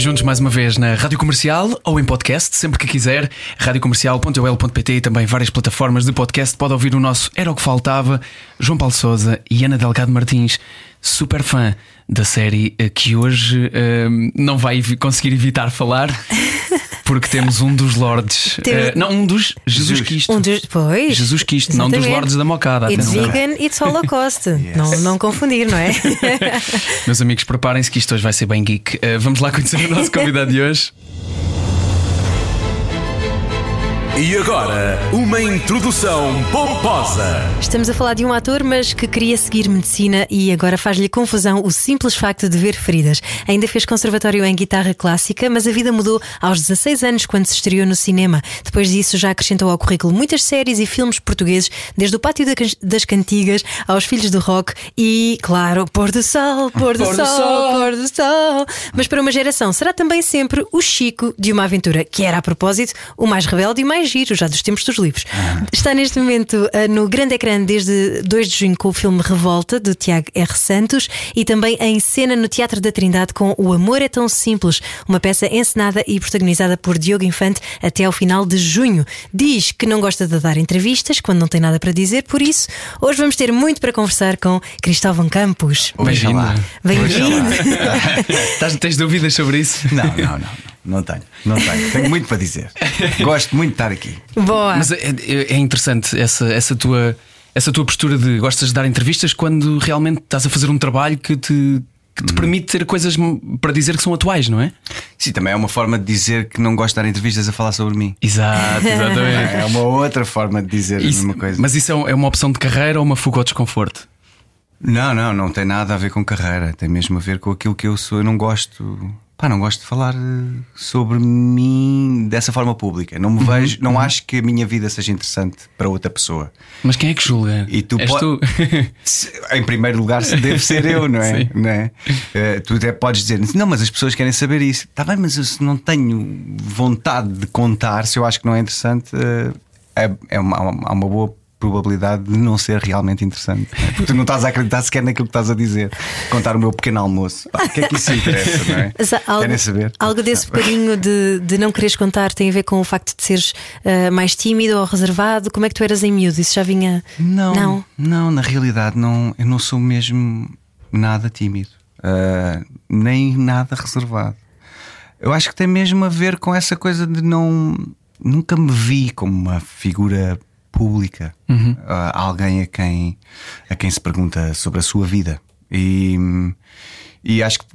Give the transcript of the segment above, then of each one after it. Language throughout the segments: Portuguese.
Juntos mais uma vez na Rádio Comercial ou em podcast, sempre que quiser. radiocomercial.ol.pt e também várias plataformas de podcast. Pode ouvir o nosso Era o que Faltava. João Paulo Souza e Ana Delgado Martins, super fã da série eh, que hoje eh, não vai conseguir evitar falar. Porque temos um dos lords. Tem- eh, não, um dos Jesus Cristo. Um dos, pois. Jesus Cristo, não dos lords da mocada. It's atenção. vegan, it's holocaust. não, não confundir, não é? Meus amigos, preparem-se que isto hoje vai ser bem geek. Eh, vamos lá conhecer o nosso convidado de hoje. E agora, uma introdução pomposa. Estamos a falar de um ator, mas que queria seguir medicina e agora faz-lhe confusão o simples facto de ver feridas. Ainda fez conservatório em guitarra clássica, mas a vida mudou aos 16 anos quando se estreou no cinema. Depois disso, já acrescentou ao currículo muitas séries e filmes portugueses, desde o Pátio das Cantigas aos Filhos do Rock e, claro, Pôr do Sol, Pôr do, Pôr do sol, Sol. Pôr do Sol. Mas para uma geração será também sempre o Chico de uma aventura, que era, a propósito, o mais rebelde e mais giro, já dos tempos dos livros. Está neste momento ah, no grande ecrã desde 2 de junho com o filme Revolta, do Tiago R. Santos, e também em cena no Teatro da Trindade com O Amor é Tão Simples, uma peça encenada e protagonizada por Diogo Infante até ao final de junho. Diz que não gosta de dar entrevistas quando não tem nada para dizer, por isso, hoje vamos ter muito para conversar com Cristóvão Campos. Bem-vindo. Bem-vindo. Estás- Tens dúvidas sobre isso? Não, não, não. Não tenho, não tenho. Tenho muito para dizer. Gosto muito de estar aqui. Boa. Mas é, é- interessante essa, essa, tua, essa tua postura de gostas de dar entrevistas quando realmente estás a fazer um trabalho que te, que te permite ter coisas para dizer que são atuais, não é? Sim, também é uma forma de dizer que não gosto de dar entrevistas a falar sobre mim. Exato, exatamente. É uma outra forma de dizer Isso- a mesma coisa. mas isso é é uma opção de carreira ou uma fuga ao desconforto? Não, não, não tem nada a ver com carreira. Tem mesmo a ver com aquilo que eu sou. Eu não gosto. Pá, não gosto de falar eh, sobre mim dessa forma pública. Não me vejo, não acho que a minha vida seja interessante para outra pessoa. Mas quem é que julga? E tu És po- tu? Em primeiro lugar, se deve ser eu, não é? Não é? Eh, tu até podes dizer, não, mas as pessoas querem saber isso. Está bem, mas eu se não tenho vontade de contar, se eu acho que não é interessante, eh, é, é uma, há uma boa probabilidade de não ser realmente interessante. não é? Porque tu não estás a acreditar sequer naquilo que estás a dizer. Contar o meu pequeno almoço. O que é que isso interessa, não é? Algo, Querem saber? algo desse bocadinho de, de não quereres contar tem a ver com o facto de seres ah, mais tímido ou reservado? Como é que tu eras em miúdo? Isso já vinha. Não, Não. não, na realidade não, eu não sou mesmo nada tímido, ah, nem nada reservado. Eu acho que tem mesmo a ver com essa coisa de não. Nunca me vi como uma figura pública, Ah, alguém a quem, a quem se pergunta sobre a sua vida. E, e acho que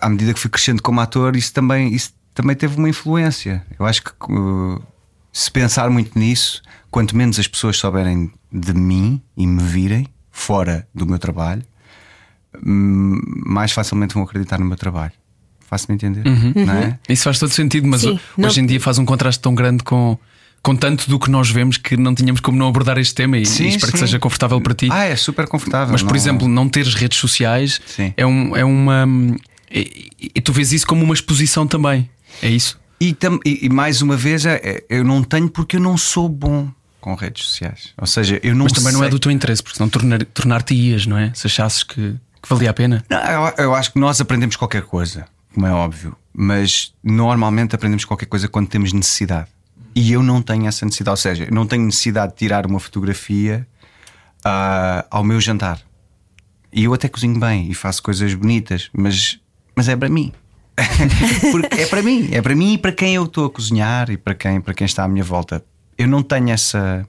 à medida que fui crescendo como ator, isso também, isso também teve uma influência. Eu acho que uh, se pensar muito nisso, quanto menos as pessoas souberem de mim e me virem fora do meu trabalho, hum, mais facilmente vão acreditar no meu trabalho. Faço-me entender? Não é? Isso faz todo sentido, mas Sim, ho- não- hoje em dia faz um contraste tão grande com, com tanto do que nós vemos que não tínhamos como não abordar este tema e, Sim, e espero que sim. seja confortável para ti. Ah, é super confortável. Mas, por não- exemplo, não teres redes sociais Sim. é, um, é uma. E, e- e tu vês isso como uma exposição também. É isso? E, tam- e- e mais uma vez, é- é- eu não tenho porque eu não sou bom com redes sociais. Ou seja, eu não Mas também não é sei- do teu interesse, porque senão tornar, tornar-te ias, não é? Se achasses que, que valia a pena. Não, eu, eu acho que nós aprendemos qualquer coisa, como é óbvio, mas normalmente aprendemos qualquer coisa quando temos necessidade. E eu não tenho essa necessidade, ou seja, eu não tenho necessidade de tirar uma fotografia ah, ao meu jantar. E eu até cozinho bem e faço coisas bonitas, mas, mas é para mim. É para mim, é para mim e para quem eu estou a cozinhar e para quem, para quem está à minha volta. Eu não tenho essa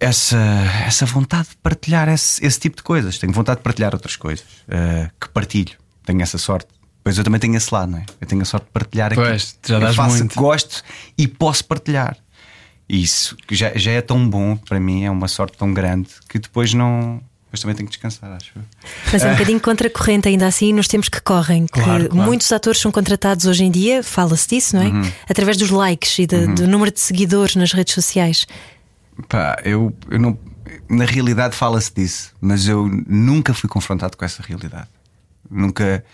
essa, essa vontade de partilhar esse, esse tipo de coisas. Tenho vontade de partilhar outras coisas eh, que partilho. Tenho essa sorte. Pois eu também tenho esse lado, não é? Eu tenho a sorte de partilhar aqui. Pois, já eu faço muito. gosto e posso partilhar. Isso já, já é tão bom para mim, é uma sorte tão grande que depois não. Depois também tenho que descansar, acho. Mas é um bocadinho contracorrente ainda assim nos tempos que correm. Que Claro, claro. muitos atores são contratados hoje em dia, fala-se disso, não é? Uhum. Através dos likes e de- do número de seguidores nas redes sociais. Pá, eu, eu não. na realidade fala-se disso, mas eu nunca fui confrontado com essa realidade. Nunca,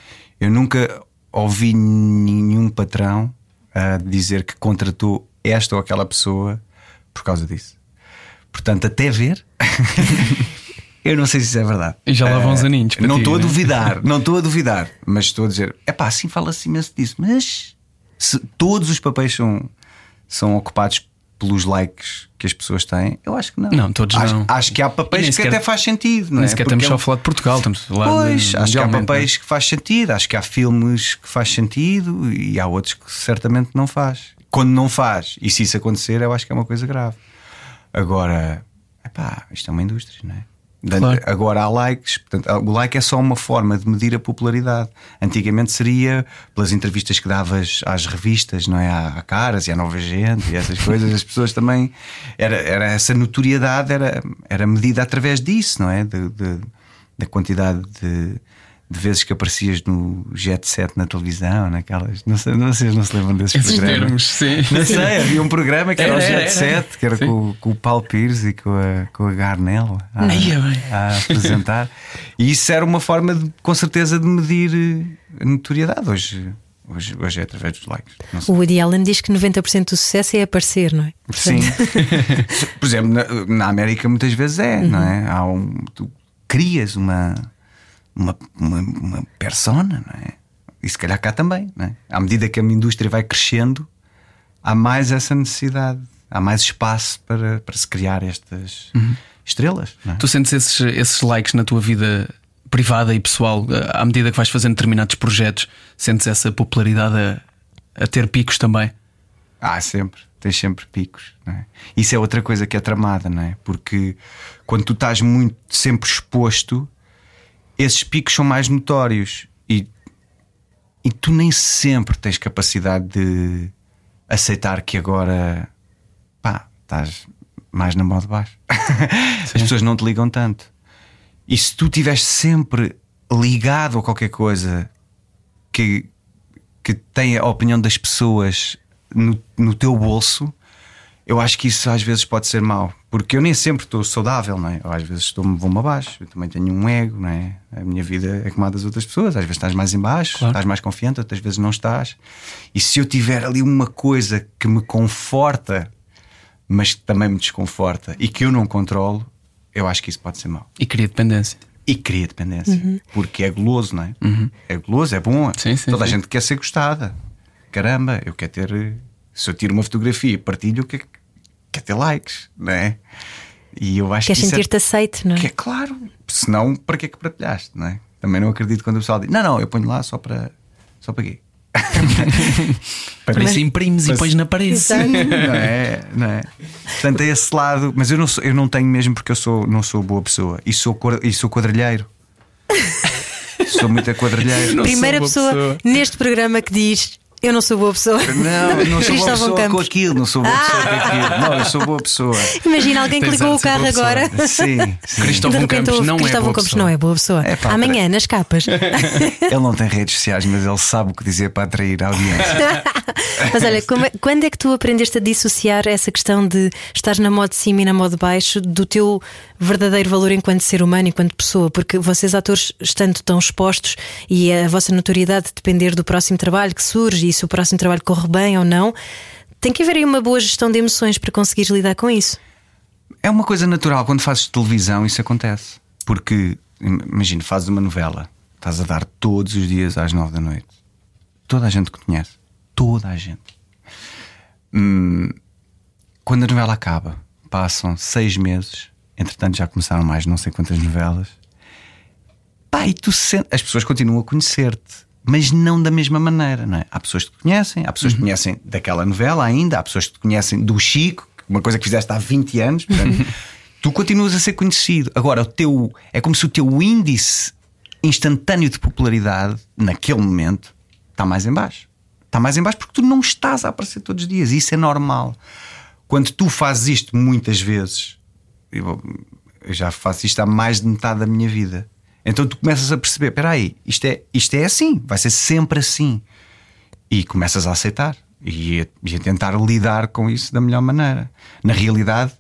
eu nunca ouvi nenhum patrão a dizer que contratou esta ou aquela pessoa por causa disso. Portanto, até ver, eu não sei se isso é verdade. E já lá vão os Eh, aninhos Não estou a né? duvidar, não estou a duvidar, mas estou a dizer, é pá, assim fala-se imenso disso, mas se todos os papéis são, são ocupados pelos likes que as pessoas têm, eu acho que não. Não, todos acho, não. Acho que há papéis nem que sequer- até faz sentido, não Nem é? sequer Porque estamos é só a falar de Portugal, estamos a falar Pois, de, acho que há mundialmente, papéis que faz sentido, acho que há filmes que faz sentido e há outros que certamente não faz. Quando não faz, e se isso acontecer, eu acho que é uma coisa grave. Agora, epá, isto é uma indústria, não é? Claro. Agora há likes, portanto, o like é só uma forma de medir a popularidade. Antigamente seria pelas entrevistas que davas às revistas, não é? À Caras e à Nova Gente e essas coisas, as pessoas também. Era, era essa notoriedade era, era medida através disso, não é? De- de- da quantidade de, de vezes que aparecias no Jet Set na televisão, naquelas. Não sei, não se não se lembram desses Esses programas. termos, sim. Não sei, havia um programa que era, Era, o Jet era, era. Set, que era Sim. com, com o Paulo Pires e com a, com a Garnel a, a apresentar. E isso era uma forma, de, com certeza, de medir eh, a notoriedade. Hoje, hoje, hoje é através dos likes. O Woody Allen diz que 90% do sucesso é aparecer, não é? Sim. Por exemplo, na, na América muitas vezes é, não é? Há um, tu crias uma, uma, uma, uma persona, não é? E se calhar cá também, não é? À medida que a indústria vai crescendo, há mais essa necessidade, há mais espaço para, para se criar estas estrelas. Não é? Tu sentes esses, esses likes na tua vida privada e pessoal à medida que vais fazendo determinados projetos? Sentes essa popularidade a, a ter picos também? Há sempre, tens sempre picos. É? Isso é outra coisa que é tramada, não é? Porque quando tu estás muito sempre exposto, esses picos são mais notórios e, e tu nem sempre tens capacidade de aceitar que agora pá, estás mais na moda baixo. As pessoas não te ligam tanto. E se tu estiveres sempre ligado a qualquer coisa que, que tem a opinião das pessoas no, no teu bolso, eu acho que isso às vezes pode ser mau. Porque eu nem sempre estou saudável, não é? Eu às vezes estou, vou-me abaixo, eu também tenho um ego, não é? A minha vida é como a das outras pessoas. Às vezes estás mais em baixo, Claro. estás mais confiante, outras vezes não estás. E se eu tiver ali uma coisa que me conforta, mas que também me desconforta e que eu não controlo, eu acho que isso pode ser mau. E cria dependência. E cria dependência. Porque é goloso, não é? É goloso, é bom. Uhum. Sim, sim, Toda a sim. gente quer ser gostada. Caramba, eu quero ter. Se eu tiro uma fotografia e partilho, quer, quer ter likes, não é? E eu acho Queres que isso sentir-te aceite, não é, é? que é claro. Senão, para que é que partilhaste, não é? Também não acredito quando o pessoal diz: Não, não, eu ponho lá só para. Só para quê? Para isso imprimes e Mas- pões na parede. Não é? Não é? Portanto, é esse lado. Mas eu não, sou, eu não tenho mesmo porque eu sou, não sou boa pessoa. E sou, e sou quadrilheiro. sou muito quadrilheiro. Primeira sou pessoa, pessoa. neste programa que diz eu não sou boa pessoa. Não, não sou boa Cristóvão pessoa com Campos. aquilo, não sou boa pessoa com aquilo. Não, eu sou boa pessoa. Imagina alguém que Tens ligou o carro agora. Sim, sim. Cristóvão de repente Campos ouve não é Cristóvão boa Campos pessoa. não é boa pessoa. É pá, Amanhã, nas capas. Ele não tem redes sociais, mas ele sabe o que dizer para atrair a audiência. Mas olha, como é- quando é que tu aprendeste a dissociar essa questão de estar na modo de cima e na modo de baixo do teu verdadeiro valor enquanto ser humano, enquanto pessoa? Porque vocês, atores, estando tão expostos e a vossa notoriedade depender do próximo trabalho que surge e se o próximo trabalho corre bem ou não, tem que haver aí uma boa gestão de emoções para conseguires lidar com isso. É uma coisa natural, quando fazes televisão isso acontece. Porque, im- imagina, fazes uma novela, estás a dar todos os dias às nove da noite. Toda a gente que conhece. Toda a gente. Hum, quando a novela acaba, passam seis meses, entretanto já começaram mais não sei quantas novelas. Pá, e tu sentes, as pessoas continuam a conhecer-te, mas não da mesma maneira, não é? Há pessoas que te conhecem, há pessoas que te conhecem daquela novela ainda, há pessoas que te conhecem do Chico, uma coisa que fizeste há 20 anos, portanto, tu continuas a ser conhecido. Agora, o teu é como se o teu índice instantâneo de popularidade naquele momento está mais em baixo. Está mais em baixo porque tu não estás a aparecer todos os dias, e isso é normal. Quando tu fazes isto muitas vezes, eu, eu já faço isto há mais de metade da minha vida. Então tu começas a perceber: espera aí, isto é, isto é assim, vai ser sempre assim. E começas a aceitar e a, e a tentar lidar com isso da melhor maneira. Na realidade,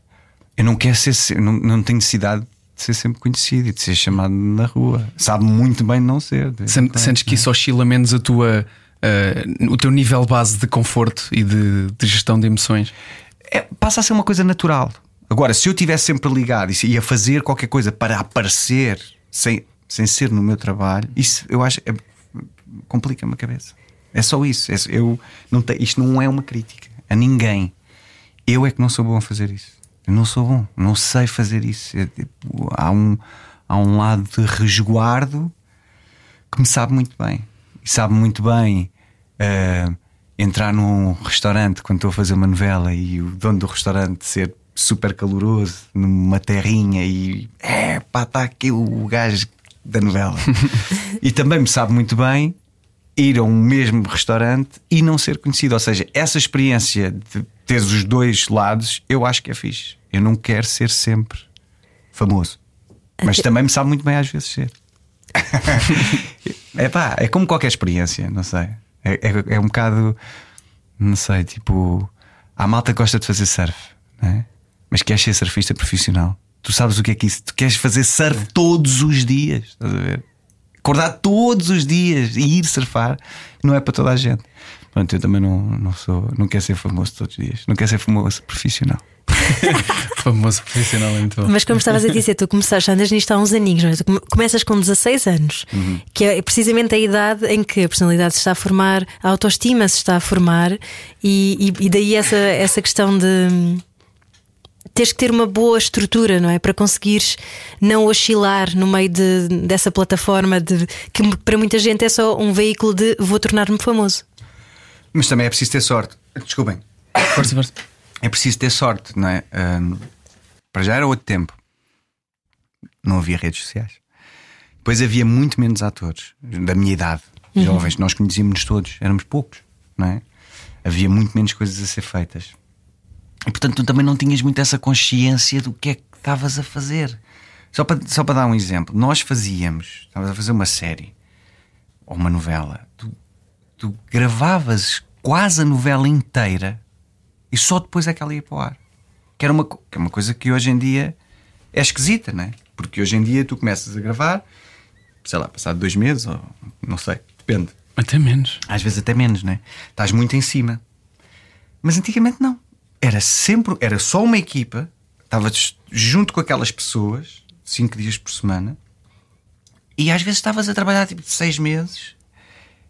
eu não quero ser, se- não, não tenho necessidade de ser sempre conhecido e de ser chamado na rua. Sabe muito bem não ser. Sen- Sentes que isso oscila menos a tua, eh, o teu nível base de conforto e de, de gestão de emoções? É, passa a ser uma coisa natural. Agora, se eu estivesse sempre ligado e a fazer qualquer coisa para aparecer sem, sem ser no meu trabalho, isso eu acho é- complica-me a cabeça. É só isso. É- eu não te- isto não é uma crítica a ninguém. Eu é que não sou bom a fazer isso. Eu não sou bom, não sei fazer isso. Tipo, há, um, há um lado de resguardo que me sabe muito bem. E sabe muito bem eh, entrar num restaurante quando estou a fazer uma novela e o dono do restaurante ser super caloroso numa terrinha e é pá, está aqui o gajo da novela. e também me sabe muito bem ir a um mesmo restaurante e não ser conhecido. Ou seja, essa experiência de teres os dois lados, eu acho que é fixe. Eu não quero ser sempre famoso. Mas também me sabe muito bem às vezes ser. é pá, é como qualquer experiência, não sei. É, é, é um bocado, não sei, tipo, há malta gosta de fazer surf, não é? Mas queres ser surfista profissional. Tu sabes o que é que isso? Tu queres fazer surf todos os dias, estás a ver? Acordar todos os dias e ir surfar não é para toda a gente. Pronto, eu também não, não sou, não quero ser famoso todos os dias, não quero ser famoso profissional. Famoso profissional bom. Mas como estavas a dizer, tu começaste, andas nisto há uns aninhos, não é? Tu come- começas com 16 anos, que é precisamente a idade em que a personalidade se está a formar, a autoestima se está a formar, e, e- e daí essa, essa questão de teres que ter uma boa estrutura, não é? Para conseguires não oscilar no meio de- dessa plataforma de que para muita gente é só um veículo de vou tornar-me famoso. Mas também é preciso ter sorte. Desculpem. Força, força. É preciso ter sorte, não é? Ahm, para já era outro tempo. Não havia redes sociais. Depois havia muito menos atores da minha idade, jovens. Nós conhecíamos todos, éramos poucos, não é? Havia muito menos coisas a ser feitas. E portanto tu também não tinhas muito essa consciência do que é que estavas a fazer. Só para, só para dar um exemplo, nós fazíamos, estávamos a fazer uma série ou uma novela, tu, tu gravavas quase a novela inteira e só depois é que ela ia para o ar. Que, era uma, que é uma coisa que hoje em dia é esquisita, não é? Porque hoje em dia tu começas a gravar, sei lá, passado dois meses, ou não sei, depende. Até menos. Às vezes até menos, não é? Estás muito em cima. Mas antigamente não. Era sempre, era só uma equipa, estavas junto com aquelas pessoas, cinco dias por semana, e às vezes estavas a trabalhar tipo seis meses.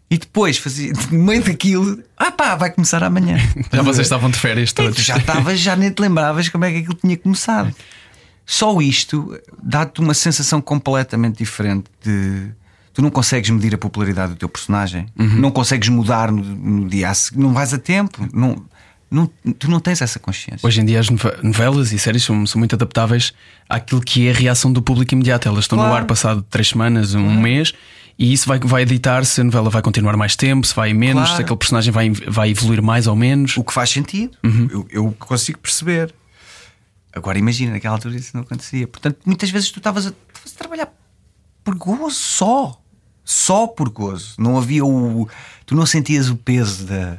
E depois fazia, no meio daquilo, ah pá, vai começar amanhã. Já vocês estavam de férias tu todos. já estavas, já nem te lembravas como é que aquilo tinha começado. Só isto dá-te uma sensação completamente diferente de. Tu não consegues medir a popularidade do teu personagem, não consegues mudar no, no dia a seguir, não vais a tempo, não, não, tu não tens essa consciência. Hoje em dia as nove- novelas e séries são, são muito adaptáveis àquilo que é a reação do público imediato. Elas estão no Claro. ar passado três semanas, um mês, e isso vai, vai editar se a novela vai continuar mais tempo, se vai menos, Claro. se aquele personagem vai, vai evoluir mais ou menos. O que faz sentido, Uhum. eu, eu consigo perceber. Agora imagina, naquela altura isso não acontecia. Portanto, muitas vezes tu estavas a, a trabalhar por gozo só. Só por gozo. Não havia o. Tu não sentias o peso da,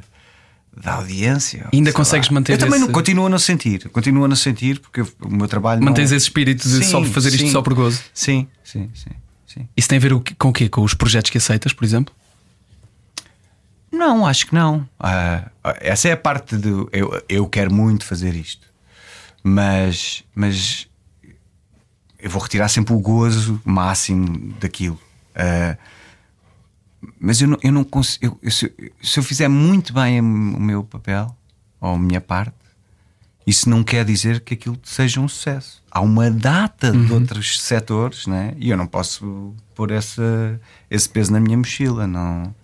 da audiência. Ainda consegues lá. manter Eu também esse- não, continuo a não sentir. Continuo a não sentir porque o meu trabalho. não- Mantens esse espírito de só fazer isto sim. só por gozo. Sim, sim, sim. sim. Isso tem a ver com o quê? Com os projetos que aceitas, por exemplo? Não, acho que não. Ah, essa é a parte do. Eu, eu quero muito fazer isto, mas, mas eu vou retirar sempre o gozo máximo daquilo. Ah, mas eu não, eu não consigo. eu- se, eu- se eu fizer muito bem o meu papel, ou a minha parte, isso não quer dizer que aquilo seja um sucesso. Há uma data de outros setores, né? e eu não posso pôr essa, esse peso na minha mochila. Não,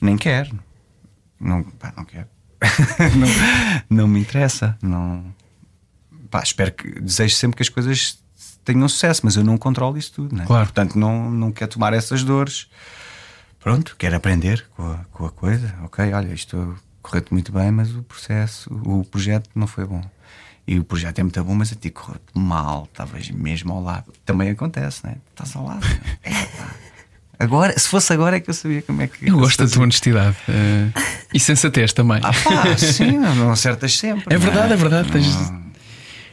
nem quero. Não, pá, não quero. não, não me interessa. Não, pá, espero que desejo sempre que as coisas tenham sucesso, mas eu não controlo isso tudo. Né? Claro. Portanto, não, não quero tomar essas dores. Pronto, quero aprender com a, com a coisa. Ok, olha, isto correu-te muito bem, mas o processo, o projeto não foi bom. E o projeto é muito bom, mas a ti correu-te mal, estavas mesmo ao lado. Também acontece, né? Estás ao lado. É, pá. Agora, se fosse agora é que eu sabia como é que. Eu gosto da tua honestidade eh, e sensatez também. Ah, pá, sim, não acertas sempre. É não verdade, é verdade. Tens-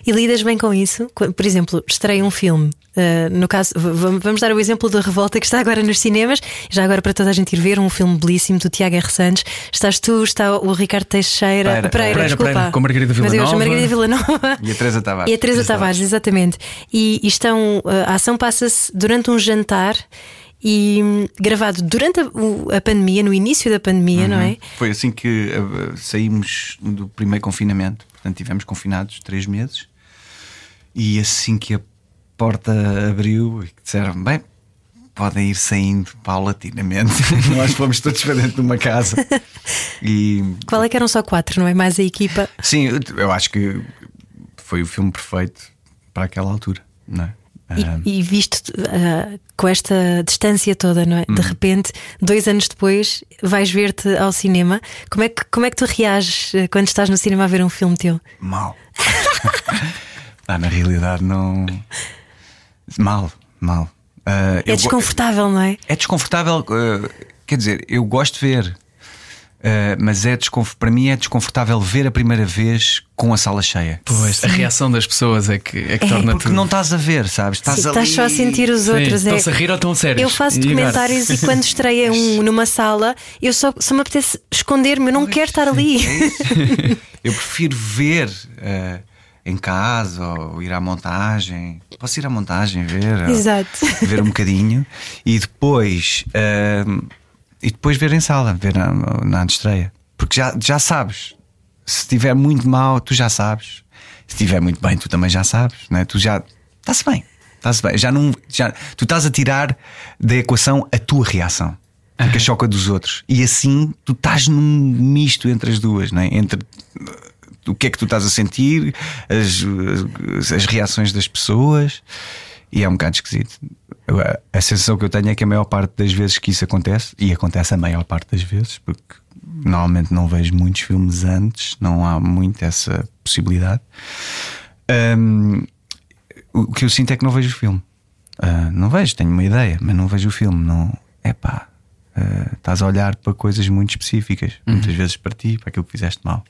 E lidas bem com isso? Por exemplo, estreia um filme. uh, no caso, vamos dar o exemplo da Revolta que está agora nos cinemas. Já agora para toda a gente ir ver um filme belíssimo do Tiago R. Santos. Estás tu, está o Ricardo Teixeira, Pereira. Pereira, desculpa. Pereira, com a Margarida Meu Deus, a Villanova. Margarida Villanova. E a Teresa Tavares. E a Teresa Tavares, exatamente. E, e estão, uh, a ação passa-se durante um jantar e hum, gravado durante a, a pandemia, no início da pandemia, não é? Foi assim que uh, saímos do primeiro confinamento. Portanto, tivemos confinados três meses. E assim que a porta abriu, e que disseram: bem, podem ir saindo paulatinamente. Nós fomos todos para dentro de uma casa. E Qual é que eram só quatro, não é? Mais a equipa. sim, eu- acho que foi o filme perfeito para aquela altura, não é? Ah, E, e visto uh, com esta distância toda, não é? Uhum. De repente, dois anos depois, vais ver-te ao cinema. Como é, que, como é que tu reages uh, quando estás no cinema a ver um filme teu? Mal. ah, na realidade, não. Mal, mal. Ah, É eu go- desconfortável, não é? É desconfortável, uh, quer dizer, eu gosto de ver, uh, mas é desconf... para mim é desconfortável ver a primeira vez com a sala cheia. Pois, a reação das pessoas é que, é que É, torna Porque tudo. não estás a ver, sabes? Estás Sim, ali. estás só a sentir os Sim, outros. é... Estão-se a rir ou estão sérios? Eu faço documentários e quando estreia um numa sala, eu só, só me apetece esconder-me, eu não quero estar ali. Eu prefiro ver uh, em casa ou ir à montagem. Posso ir à montagem ver? Exato. Ver um bocadinho e depois uh, e depois ver em sala, ver na, na estreia. Porque já, já sabes. Se estiver muito mal, tu já sabes. Se estiver muito bem, tu também já sabes, né? Tu já está-se bem. Está-se bem. Já não, já, tu estás a tirar da equação a tua reação. Fica choca dos outros. E assim tu estás num misto entre as duas, né? entre o que é que tu estás a sentir, as, as, reações das pessoas, e é um bocado esquisito. A, a sensação que eu tenho é que a maior parte das vezes que isso acontece, e acontece a maior parte das vezes, porque normalmente não vejo muitos filmes antes, não há muito essa possibilidade. hum, o que eu sinto é que não vejo o filme. Ah, não vejo, tenho uma ideia, mas não vejo o filme. Não, é pá, estás a olhar para coisas muito específicas, muitas vezes para ti, para aquilo que fizeste mal.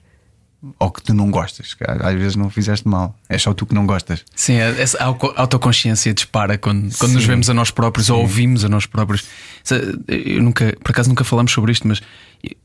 Ou que tu não gostas, às vezes não fizeste mal, é só tu que não gostas. Sim, essa auto- autoconsciência dispara quando, quando nos Sim. vemos a nós próprios ou ouvimos a nós próprios. Eu nunca, por acaso nunca falamos sobre isto, mas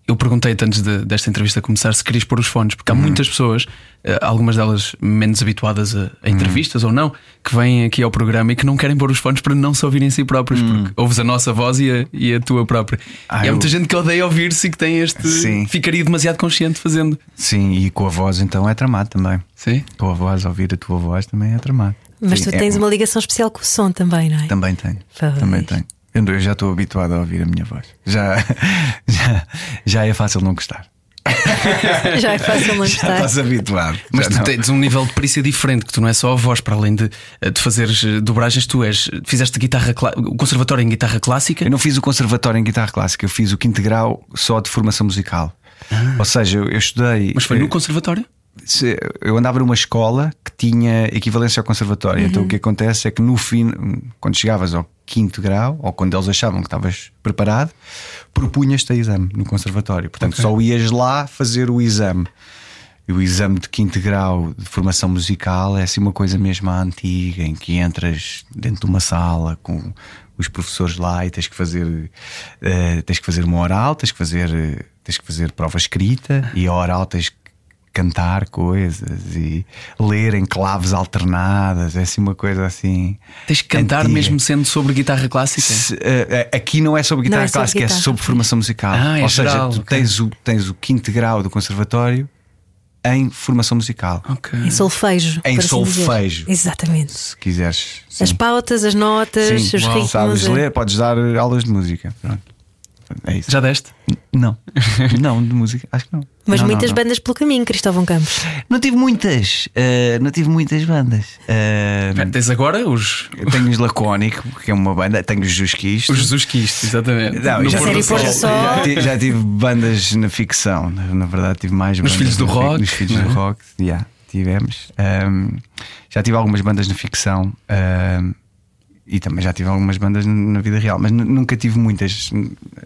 eu perguntei-te antes de- desta entrevista começar se querias pôr os fones, porque há Uhum. muitas pessoas, eh, algumas delas menos habituadas a, Uhum. a entrevistas ou não, que vêm aqui ao programa e que não querem pôr os fones para não se ouvirem a si próprios, porque ouves a nossa voz e a, e a tua própria. Uhum. Ah, e há eu- muita gente que odeia ouvir-se e que tem este. Sim. Ficaria demasiado consciente fazendo. Sim, e com a voz então é tramado também. Sim. Com a voz, ouvir a tua voz também é tramado. Mas Sim, tu é- tens uma ligação especial com o som também, não é? Também tenho. Pois. Também tenho. Eu já estou habituado a ouvir a minha voz. Já, já, já é fácil não gostar. Já é fácil não Já gostar. estás habituado. Mas Já tu não. tens um nível de perícia diferente, que tu não é só a voz, para além de, de fazeres eh, dobragens, tu és. Fizeste guitarra o conservatório em guitarra clássica. Eu não fiz o conservatório em guitarra clássica, eu fiz o quinto grau só de formação musical. Ou seja, eu, eu estudei. Ah. Mas foi no eh, conservatório? Se- eu andava numa escola que tinha equivalência ao conservatório. Então o que acontece é que no fim, quando chegavas ao quinto grau, ou quando eles achavam que estavas preparado, propunhas-te a exame no conservatório. Portanto, só ias lá fazer o exame. E o exame de quinto grau de formação musical é assim uma coisa mesmo à antiga, em que entras dentro de uma sala com os professores lá e tens que fazer eh, tens que fazer uma oral, tens que fazer tens que fazer prova escrita e a oral tens que cantar coisas e ler em claves alternadas, é assim uma coisa assim. Tens que cantar antiga. mesmo sendo sobre guitarra clássica? Se, eh, aqui não é sobre guitarra Não é sobre clássica, guitarra, é sobre formação musical. Ah, é Ou geral, seja, tu ok. tens, o, tens o quinto grau do conservatório em formação musical. Ok. Em solfejo. Em assim dizer. solfejo. Exatamente. Se quiseres. sim. As pautas, as notas, Sim, os uau, ritmos. Sabes é- ler, podes dar aulas de música. Pronto. É isso. Já deste? Não. não, de música, acho que não. Mas Não, não, muitas não. bandas pelo caminho, Cristóvão Campos. Não tive muitas. eh, não tive muitas bandas. Eh, Espera, Tens agora os, eu tenho os Lacónico, que é uma banda. Tenho os Jusquisto. os Jesus Quist, exatamente. Não, No já, Série do Sol. já tive, já tive bandas na ficção, na, na verdade tive mais Nos bandas Filhos do Rock, Nos Filhos não do Rock, yeah, tivemos. Ahm, já tive algumas bandas na ficção. ahm, e também já tive algumas bandas na vida real, mas nunca tive muitas.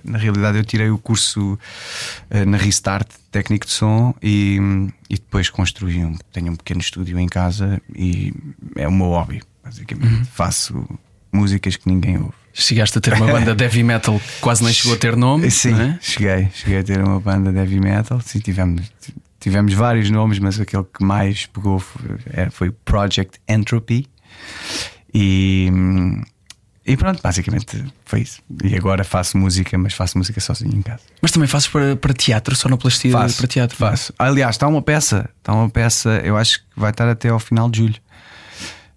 Na realidade, eu tirei o curso uh, na Restart, técnico de som, e, e depois construí um. Tenho um pequeno estúdio em casa e é o meu hobby, basicamente. Uhum. Faço músicas que ninguém ouve. Chegaste a ter uma banda de heavy metal que quase nem chegou a ter nome. Sim, é? cheguei. Cheguei a ter uma banda de heavy metal. Sim, tivemos, tivemos vários nomes, mas aquele que mais pegou foi, é, foi Project Entropy. E, e pronto, basicamente foi isso. E agora faço música, mas faço música sozinho em casa. Mas também fazes para, para teatro, só sonoplastia faço, para teatro? Faço. Aliás, está uma peça, está uma peça, eu acho que vai estar até ao final de julho.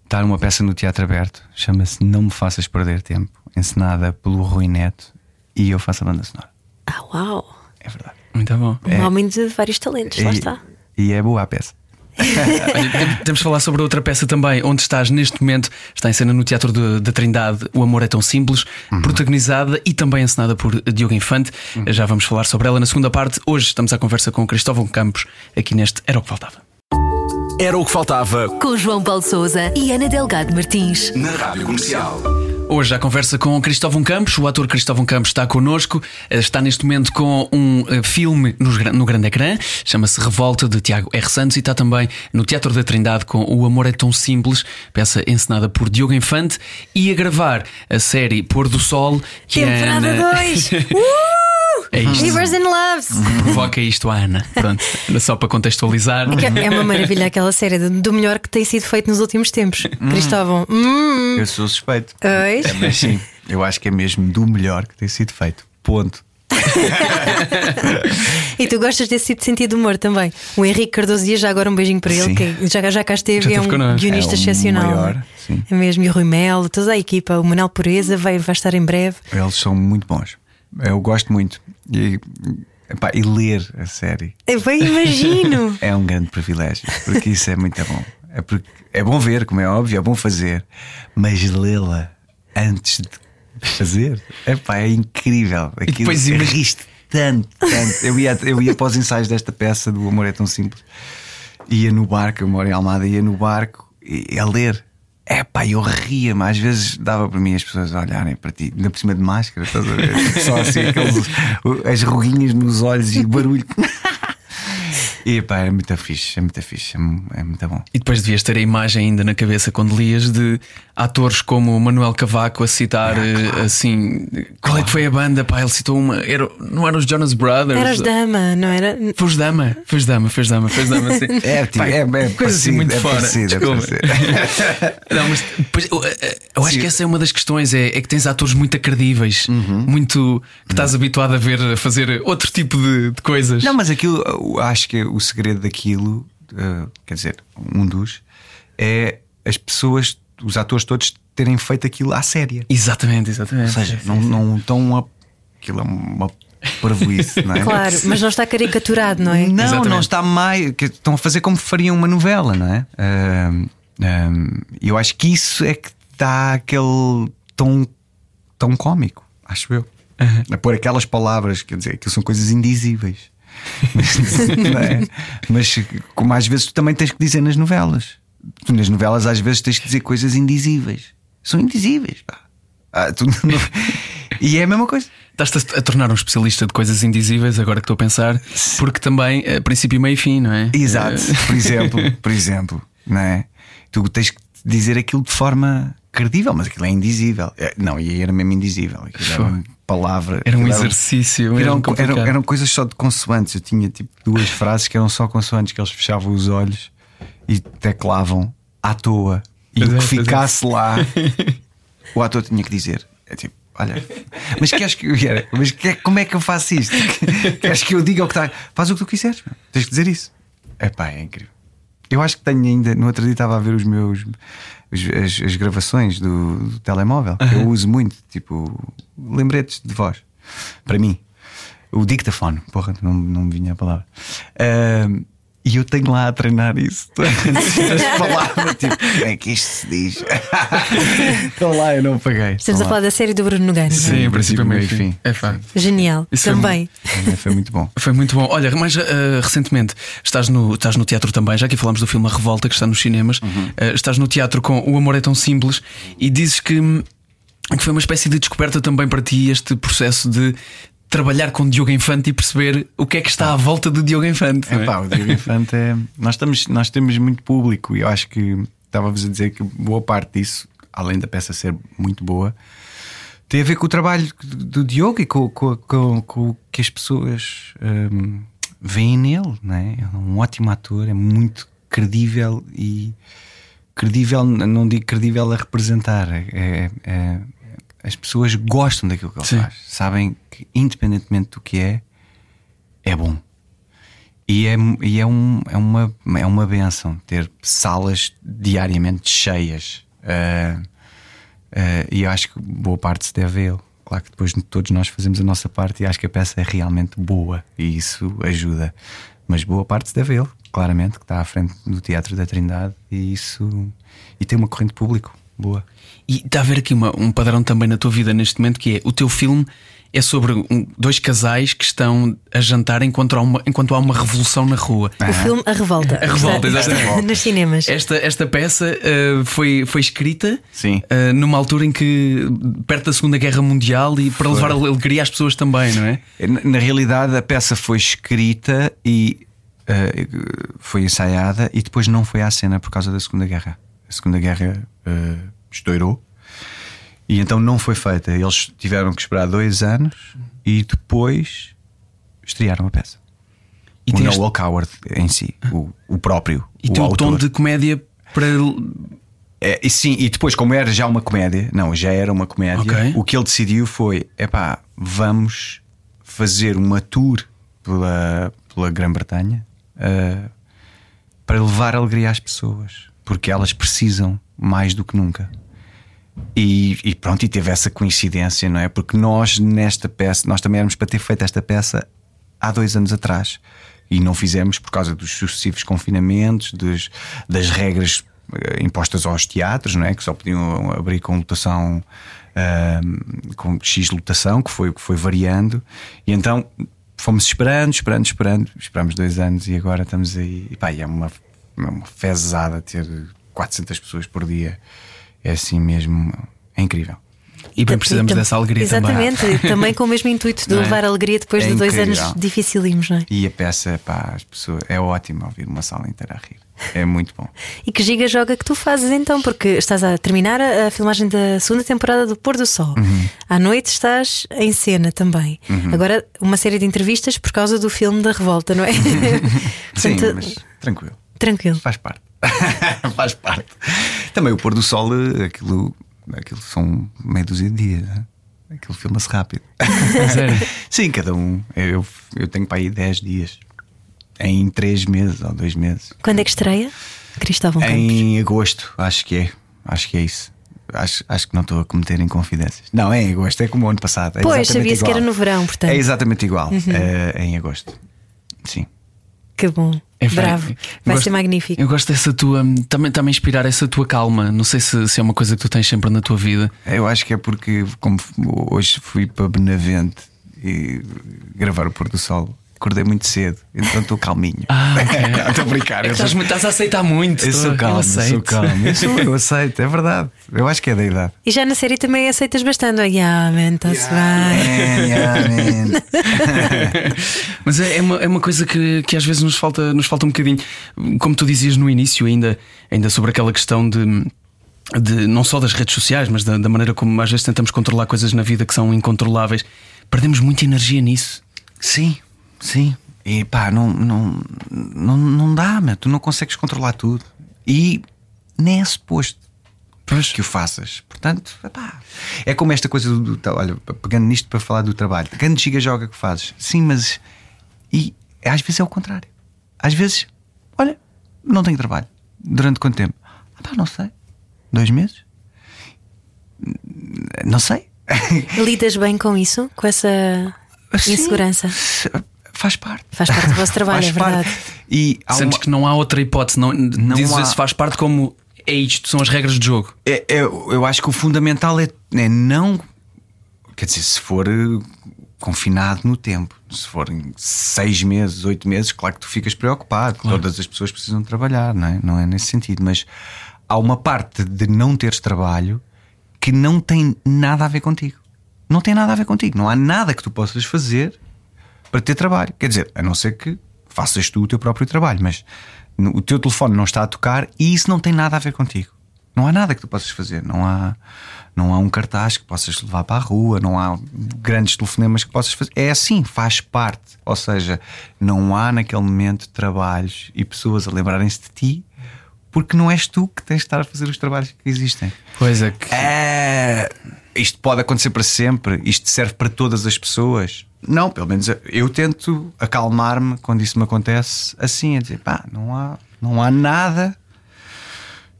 Está uma peça no Teatro Aberto, chama-se Não Me Faças Perder Tempo, encenada pelo Rui Neto, e eu faço a banda sonora. Ah, uau! É verdade. Muito bom. Um é, homem de vários talentos, lá e, está. E é boa a peça. temos de falar sobre outra peça também, onde estás neste momento, está em cena no Teatro da Trindade, O Amor é Tão Simples, uhum. protagonizada e também encenada por Diogo Infante. Uhum. Já vamos falar sobre ela na segunda parte. Hoje estamos à conversa com Cristóvão Campos, aqui neste Era o que Faltava. Era o que faltava. Com João Paulo Souza e Ana Delgado Martins. Na Rádio Comercial. Hoje a conversa com Cristóvão Campos. O ator Cristóvão Campos está connosco. Eh, está neste momento com um eh, filme no grande ecrã. Chama-se Revolta de Tiago R. Santos e está também no Teatro da Trindade com O Amor é Tão Simples, peça encenada por Diogo Infante. E a gravar a série Pôr do Sol. Que Temporada 2! É uh! É isto. Rivers and Loves. Provoca isto a Ana. Pronto, só para contextualizar. É uma maravilha aquela série do melhor que tem sido feito nos últimos tempos. Hum. Cristóvão. Hum. Eu sou suspeito. É, mas sim, eu acho que é mesmo do melhor que tem sido feito. Ponto. e tu gostas desse tipo de sentido de humor também. O Henrique Cardoso Dias, já agora um beijinho para ele, sim. que já, já cá esteve, já é um guionista é um excepcional. Maior, é mesmo, e o Rui Melo, toda a equipa, o Manel Pureza vai, vai estar em breve. Eles são muito bons. Eu gosto muito. E, epá, e ler a série. Eu bem imagino. é um grande privilégio, porque isso é muito bom. É, porque, é bom ver, como é óbvio, é bom fazer, mas lê-la antes de fazer epá, é incrível. Aquilo depois riste tanto, tanto. Eu ia, eu ia para os ensaios desta peça do Amor é Tão Simples, ia no barco, eu moro em Almada, ia no barco e, a ler é pá, eu ria-me, às vezes dava para mim as pessoas olharem para ti, ainda por cima de máscara, estás a ver? Só assim, aqueles, as ruguinhas nos olhos e o barulho. E pá, é muito fixe, é muito fixe, é, é muito bom. E depois devias ter a imagem ainda na cabeça quando lias de atores como Manuel Cavaco a citar ah, assim. Qual é que foi a banda? Pá, ele citou uma. Era, não eram os Jonas Brothers? Era os Dama, não era? Foi os Dama, foi os Dama, foi os Dama, foi os Dama. Assim. É, tipo, Pá, é, é, coisa assim muito é fora. Parecido, é não, mas depois, eu, eu acho que essa é uma das questões: é, é que tens atores muito acredíveis, uhum. muito. que estás uhum. habituado a ver a fazer outro tipo de, de coisas. Não, mas aquilo, acho que o segredo daquilo, uh, quer dizer, um dos, é as pessoas, os atores todos terem feito aquilo à séria. Exatamente, exatamente. Ou seja, não, não estão a. Aquilo é uma parvoíce, não é? Claro, mas não está caricaturado, não é? Não, Exatamente. não está mais. Estão a fazer como fariam uma novela, não é? Uh, uh, eu acho que isso é que dá aquele tom tão cómico, acho eu. Uhum. A pôr aquelas palavras, quer dizer, que são coisas indizíveis. é? Mas como às vezes tu também tens que dizer nas novelas. Tu nas novelas às vezes tens que dizer coisas indizíveis. São indizíveis. Ah, tu não... e é a mesma coisa. Estás-te a tornar um especialista de coisas indizíveis, agora que estou a pensar, porque também é princípio, meio e fim, não é? Exato. Eh, por exemplo, por exemplo, não é? Tu tens que dizer aquilo de forma credível, mas aquilo é indizível. É, não, e era mesmo indizível. Era uma palavra. Era um exercício. Eram, eram, eram, coisas só de consoantes. Eu tinha tipo duas frases que eram só consoantes, que eles fechavam os olhos e teclavam à toa. E o que é, é. ficasse é. lá, o ator tinha que dizer. É tipo, olha, mas queres que eu mas que, como é que eu faço isto? Queres que eu diga o que está. Faz o que tu quiseres, tens que dizer isso. É pá, é incrível. Eu acho que tenho ainda, no outro dia estava a ver os meus as, as gravações do, do telemóvel, que eu uso muito, tipo lembretes de voz, para mim. O dictafone, porra, não, não me vinha a palavra. Uh, e eu tenho lá a treinar isso. As palavras, tipo, como é que isto se diz? Estou lá, eu não paguei. Estamos a falar da série do Bruno Nogueira. É? Sim, em princípio, meio enfim. É fácil. Genial. Isso também. Foi, foi, muito bom. Foi muito bom. Olha, mas uh, recentemente estás no, estás no teatro também, já que falamos do filme A Revolta, que está nos cinemas. Uhum. Uh, estás no teatro com O Amor é Tão Simples e dizes que que foi uma espécie de descoberta também para ti este processo de trabalhar com Diogo Infante e perceber o que é que está à volta de Diogo Infante. não é? Epá, o Diogo Infante é. Nós, estamos, nós temos muito público e eu acho que estava-vos a dizer que boa parte disso, além da peça ser muito boa, tem a ver com o trabalho do Diogo e com, com, com- com o que as pessoas hum, veem nele. Não é? é um ótimo ator, é muito credível e. Credível, não digo credível a representar, é- é- as pessoas gostam daquilo que ele Sim. faz, sabem que, independentemente do que é, é bom. E é, e é, um, é, uma, é uma benção ter salas diariamente cheias. Ah, ah, e eu acho que boa parte se deve a ele. Claro que depois todos nós fazemos a nossa parte e acho que a peça é realmente boa e isso ajuda. Mas boa parte se deve a ele, claramente, que está à frente do Teatro da Trindade e isso. E tem uma corrente público boa. E está a haver aqui uma- um padrão também na tua vida neste momento que é o teu filme é sobre um- dois casais que estão a jantar enquanto há uma, enquanto há uma revolução na rua. O filme A Revolta. A Revolta, Está- está exatamente. Nos cinemas. Esta, esta peça uh, foi, foi escrita Sim. uh, numa altura em que, perto da Segunda Guerra Mundial, e para levar alegria às pessoas também, não é? Na, na realidade, a peça foi escrita e eh, foi ensaiada e depois não foi à cena por causa da Segunda Guerra. A Segunda Guerra estourou e então não foi feita. Eles tiveram que esperar dois anos e depois estrearam a peça. E o tem este- Noel Coward em si, o, o próprio. E o tem o autor. tom de comédia para. É, e sim, e depois, como era já uma comédia, não, já era uma comédia, Ok. o que ele decidiu foi: epá, vamos fazer uma tour pela, pela Grã-Bretanha ah, para levar alegria às pessoas, porque elas precisam mais do que nunca. E, e pronto, e teve essa coincidência, não é? Porque nós, nesta peça, nós também éramos para ter feito esta peça há dois anos atrás e não fizemos por causa dos sucessivos confinamentos, dos- das regras eh, impostas aos teatros, não é? Que só podiam abrir com lotação, ahm, com X lotação, que foi, que foi variando, e então fomos esperando, esperando, esperando, esperamos dois anos e agora estamos aí. E pá, é uma, é uma fezada ter 400 pessoas por dia. É assim mesmo, é incrível. E bem precisamos Tam- dessa alegria também. Exatamente, também. com o mesmo intuito de é? levar alegria depois É de dois incrível. anos dificílimos, não é? E a peça, pá, as pessoas, é ótimo ouvir uma sala inteira a rir. É muito bom. E que giga joga que tu fazes então, porque estás a terminar a, a filmagem da segunda temporada do Pôr do Sol. Uhum. À noite estás em cena também. Agora, uma série de entrevistas por causa do filme da Revolta, não é? Sim, Portanto, mas tranquilo. Tranquilo. Faz parte. Faz parte. Também o pôr do sol, eh, aquilo, aquilo são meia dúzia de dias. né? Aquilo filma-se rápido. Sério? Sim, cada um. Eu, eu tenho para aí 10 dias. Em 3 meses ou 2 meses. Quando é que estreia? Cristóvão Campos. Em agosto, acho que é. Acho que é isso. Acho, acho que não estou a cometer inconfidências. Não, é em agosto, é como o ano passado. É Pois, sabia-se que era no verão, portanto. Uhum. É exatamente igual. É, é em agosto. Sim. Que bom. É. Bravo. Vai gosto- ser magnífico. Eu gosto dessa tua. Também, também inspirar essa tua calma. Não sei se, se é uma coisa que tu tens sempre na tua vida. Eu acho que é porque, como hoje fui para Benavente e gravar o Pôr do Sol, acordei muito cedo, então estou calminho. Ah. Estou a brincar. É estás, sou, estás a aceitar muito. eu tô- sou calmo, eu aceito. sou calmo. Eu, sou- eu aceito, é verdade. Eu acho que é da idade. E já na série também aceitas bastante. Ah, yeah, man, está-se bem. Man, yeah, man. Mas é, é uma, é uma coisa que, que às vezes nos falta, nos falta um bocadinho. Como tu dizias no início, ainda, ainda sobre aquela questão de. De, não só das redes sociais, mas da, da maneira como às vezes tentamos controlar coisas na vida que são incontroláveis, perdemos muita energia nisso. Sim, sim. E pá, não, não, não, não dá, meu. tu não consegues controlar tudo. E nem é suposto que o faças. Portanto, epá, é como esta coisa do. do- olha, pegando nisto para falar do trabalho, grande giga joga que fazes. Sim, mas. E às vezes é o contrário. Às vezes, olha, não tenho trabalho. Durante quanto tempo? Ah, pá, não sei. Dois meses? Não sei. Lidas bem com isso? Com essa Sim, insegurança? Faz parte. Faz parte do vosso trabalho, Faz é parte. verdade. E há Sentes uma- que não há outra hipótese, não, dizes há- isso faz parte como é isto, são as regras de jogo. É, é- eu acho que o fundamental é, é não. Quer dizer, se for eh, confinado no tempo, se forem seis meses, oito meses, claro que tu ficas preocupado. Todas as pessoas precisam trabalhar, não é? Não é nesse sentido. Mas há uma parte de não teres trabalho que não tem nada a ver contigo. Não tem nada a ver contigo. Não há nada que tu possas fazer para ter trabalho. Quer dizer, a não ser que faças tu o teu próprio trabalho, mas o teu telefone não está a tocar e isso não tem nada a ver contigo. Não há nada que tu possas fazer. Não há, não há um cartaz que possas levar para a rua, não há grandes telefonemas que possas fazer. É assim, faz parte. Ou seja, não há naquele momento trabalhos e pessoas a lembrarem-se de ti porque não és tu que tens de estar a fazer os trabalhos que existem. Pois é que. É, isto pode acontecer para sempre, isto serve para todas as pessoas. Não, pelo menos eu tento acalmar-me quando isso me acontece assim, a dizer, pá, não há, não há nada.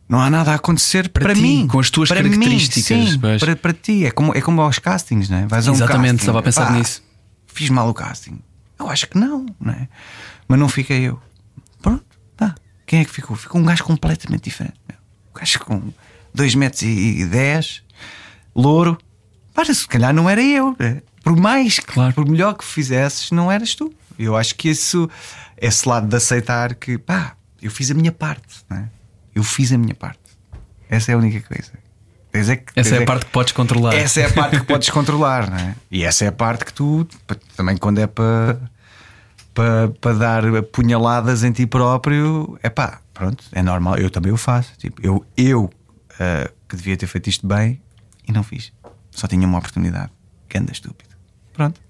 Não há nada a acontecer Para para, ti, mim, com as tuas para características, Mim, sim, para, para ti, é como, é como aos castings, não é? Vais a um Exatamente, casting, estava a pensar pá, nisso. Fiz mal o casting. Eu acho que não, não é? Mas não fiquei eu. Pronto, tá. Quem é que ficou? Ficou um gajo completamente diferente. Um gajo com 2 metros e 10, louro. Para, se calhar não era eu. né? Por mais Claro. por melhor que fizesses, não eras tu. Eu acho que isso, esse lado de aceitar que, pá, eu fiz a minha parte, não é? Eu fiz a minha parte. Essa é a única coisa. É que- Essa é a que- parte que podes controlar. essa é a parte que podes controlar, não é? E essa é a parte que tu, pa- também quando é para para para dar punhaladas em ti próprio, é pá, pronto, é normal, eu também o faço. Tipo, eu, eu ah, que devia ter feito isto bem e não fiz. Só tinha uma oportunidade. Que anda estúpido. Pronto.